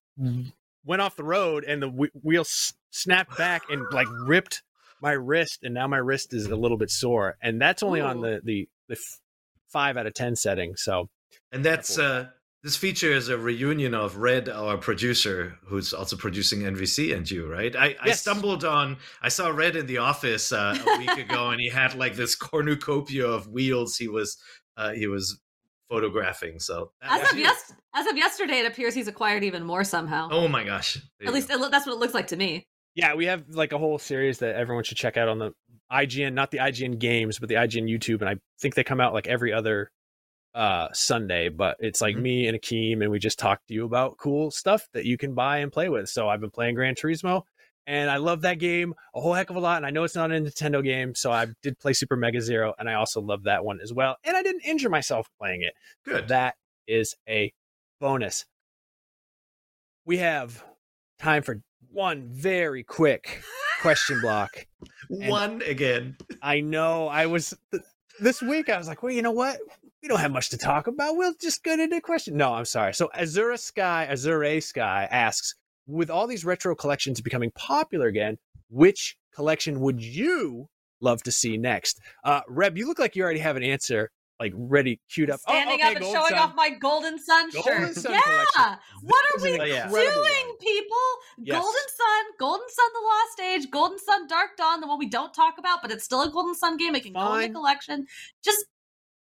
went off the road, and the w- wheel s- snapped back and like ripped my wrist, and now my wrist is a little bit sore, and that's only on the the the f- five out of ten setting. So And that's uh this feature is a reunion of Red, our producer, who's also producing NVC and you, right? I, I stumbled on I saw Red in the office uh, a week ago and he had like this cornucopia of wheels he was uh he was photographing. So as of yes as of yesterday it appears he's acquired even more somehow Oh my gosh. There at least go. it, lo- that's what it looks like to me yeah, we have like a whole series that everyone should check out on the IGN, not the IGN games, but the IGN YouTube, and I think they come out like every other uh Sunday, but it's like Mhm. me and Akeem, and we just talk to you about cool stuff that you can buy and play with. So I've been playing Gran Turismo, and I love that game a whole heck of a lot. And I know it's not a Nintendo game, so I did play Super Mega Zero, and I also love that one as well. And I didn't injure myself playing it. good. That is a bonus. We have time for one very quick question block. One again. I know I was th- this week. I was like, well, you know what? We don't have much to talk about. We'll just get into the question. No, I'm sorry. So Azura Sky, Azure Sky asks, with all these retro collections becoming popular again, which collection would you love to see next? Uh, Reb, you look like you already have an answer, like ready, queued up. Oh, okay, up and Gold showing Sun. off my golden sun Golden shirt Sun yeah collection. what are we an Yeah. incredible doing one. people Yes. golden sun golden sun the lost age golden sun dark dawn the one we don't talk about but it's still a golden sun game it can go in Fine. the collection just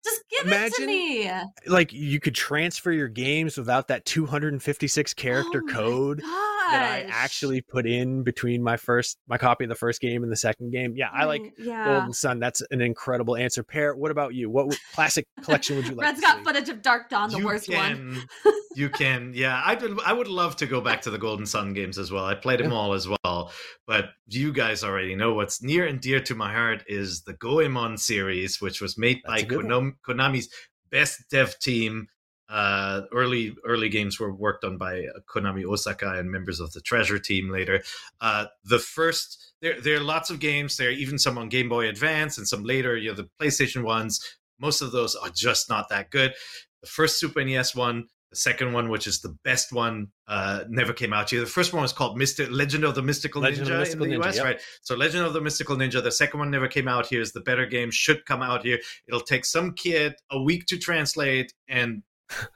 just give it Imagine to me Like you could transfer your games without that 256 character Oh code. God. that I actually put in between my first my copy of the first game and the second game. Yeah, I like yeah. Golden Sun. That's an incredible answer. Peer, what about you? What classic collection would you like? Red's to got see? footage of Dark Dawn, the you worst one. you can, yeah. I would, I would love to go back to the Golden Sun games as well. I played them Yeah. all as well, but you guys already know what's near and dear to my heart is the Goemon series, which was made That's by a Konami, Konami's best dev team. Uh, early early games were worked on by uh, Konami Osaka and members of the Treasure team later. Uh, the first there there are lots of games. There are even some on Game Boy Advance and some later. You know the PlayStation ones. Most of those are just not that good. The first Super NES one, second one, which is the best one, uh, never came out here. The first one was called Mister Legend of the Mystical Legend of the Ninja Mystical in the Ninja, US, yep. right? So Legend of the Mystical Ninja. The second one never came out here. Is the better game. Should come out here. It'll take some kid a week to translate and.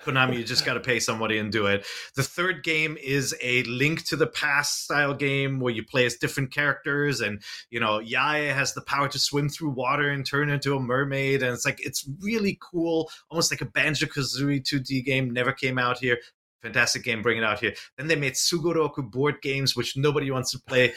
Konami, you just got to pay somebody and do it. The third game is a link to the past style game where you play as different characters, and you know, Yae has the power to swim through water and turn into a mermaid, and it's like it's really cool, almost like a Banjo Kazooie 2D game. Never came out here. Fantastic game, bring it out here. Then they made Sugoroku board games, which nobody wants to play.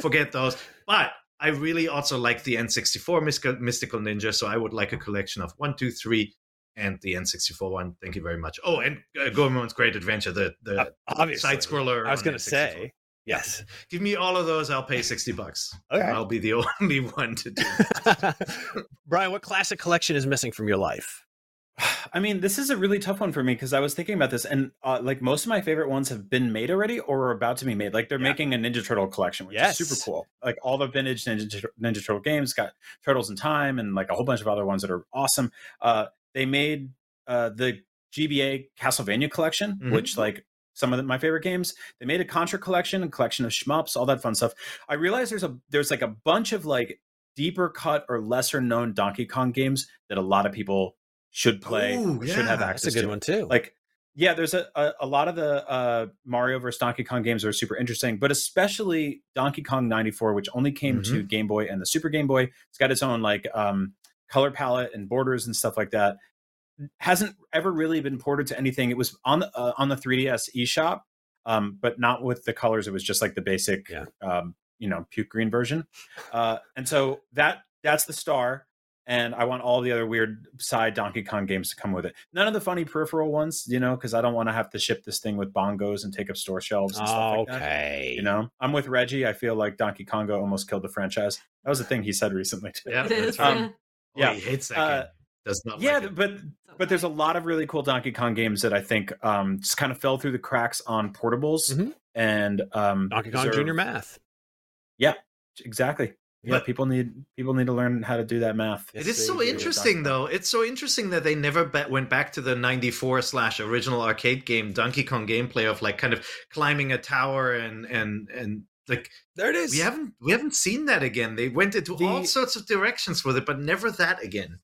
Forget those. But I really also like the N64 Mystical, Mystical Ninja, so I would like a collection of one, two, three, and the N64 one. Thank you very much. Oh, and uh, Goemon's Great Adventure, the the Uh, obviously. side scroller. I was going to say yes. give me all of those. I'll pay sixty bucks. Okay. I'll be the only one to do. it. Brian, what classic collection is missing from your life? I mean, this is a really tough one for me because I was thinking about this, and uh, like most of my favorite ones have been made already or are about to be made. Like they're Yeah. making a Ninja Turtle collection, which Yes. is super cool. Like all the vintage Ninja, Ninja Turtle games got Turtles in Time and like a whole bunch of other ones that are awesome. Uh, they made uh, the GBA Castlevania collection, Mhm. which like some of the, my favorite games. They made a Contra collection, a collection of shmups, all that fun stuff. I realize there's a there's like a bunch of like deeper cut or lesser known Donkey Kong games that a lot of people should play Ooh, or should have access That's a good to. one too. Like, yeah, there's a, a, a lot of the uh, Mario vs. Donkey Kong games are super interesting, but especially Donkey Kong 94, which only came to Game Boy and the Super Game Boy. It's got its own like um, color palette and borders and stuff like that. Hasn't ever really been ported to anything. It was on the uh, on the 3DS eShop, um, but not with the colors. It was just like the basic, Yeah. um, you know, puke green version. Uh, and so that that's the star and I want all the other weird side Donkey Kong games to come with it. None of the funny peripheral ones, you know, because I don't want to have to ship this thing with bongos and take up store shelves and stuff like that. okay. You know, I'm with Reggie. I feel like Donkey Konga almost killed the franchise. That was a thing he said recently too. Yeah, that's right. Um, Oh, yeah. he hates that Uh, game. Does not. yeah, like but but there's a lot of really cool Donkey Kong games that I think um, just kind of fell through the cracks on portables Mhm. and um, Donkey Kong Junior Math. Yeah, exactly. Yeah, But- people need people need to learn how to do that math. It is so interesting, though. It's so interesting that they never ba- went back to the '94 slash original arcade game Donkey Kong gameplay of like kind of climbing a tower and and and like There it is. we haven't we haven't seen that again. They went into The- all sorts of directions with it, but never that again.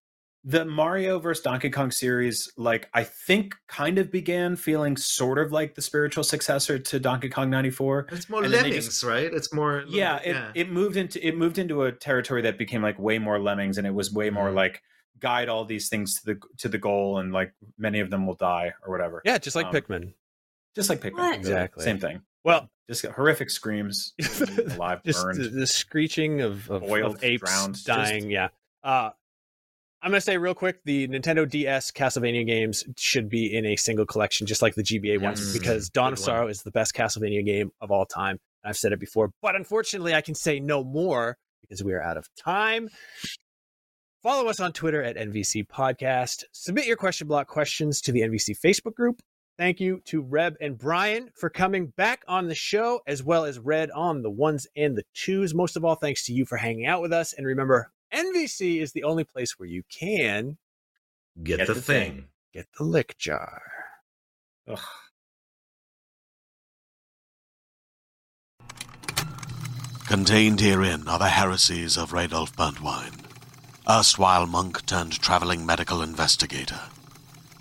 the Mario versus Donkey Kong series, like I think, kind of began feeling sort of like the spiritual successor to Donkey Kong '94. It's more And lemmings, just- right? It's more Yeah, it, it moved into it moved into a territory that became like way more lemmings, and it was way more Mhm. like guide all these things to the to the goal, and like many of them will die or whatever. Yeah, just like Um, Pikmin. just like Pikmin, What? Exactly. same thing. Well, Just horrific screams, just burned. the, the screeching of, of, Boiled, of apes drowned, just- dying. Yeah. Uh, I'm gonna say real quick, the Nintendo DS Castlevania games should be in a single collection, just like the GBA ones, Yes. because Dawn of Good one. Sorrow is the best Castlevania game of all time. I've said it before, but unfortunately, I can say no more because we are out of time. Follow us on Twitter at NVC Podcast. Submit your question block questions to the NVC Facebook group. Thank you to Reb and Brian for coming back on the show, as well as Red on the ones and the twos. Most of all, thanks to you for hanging out with us. And remember, NVC is the only place where you can get, Get the, the thing. thing. get the lick jar. Ugh. Contained herein are the heresies of Radolf Burntwine, erstwhile monk turned traveling medical investigator.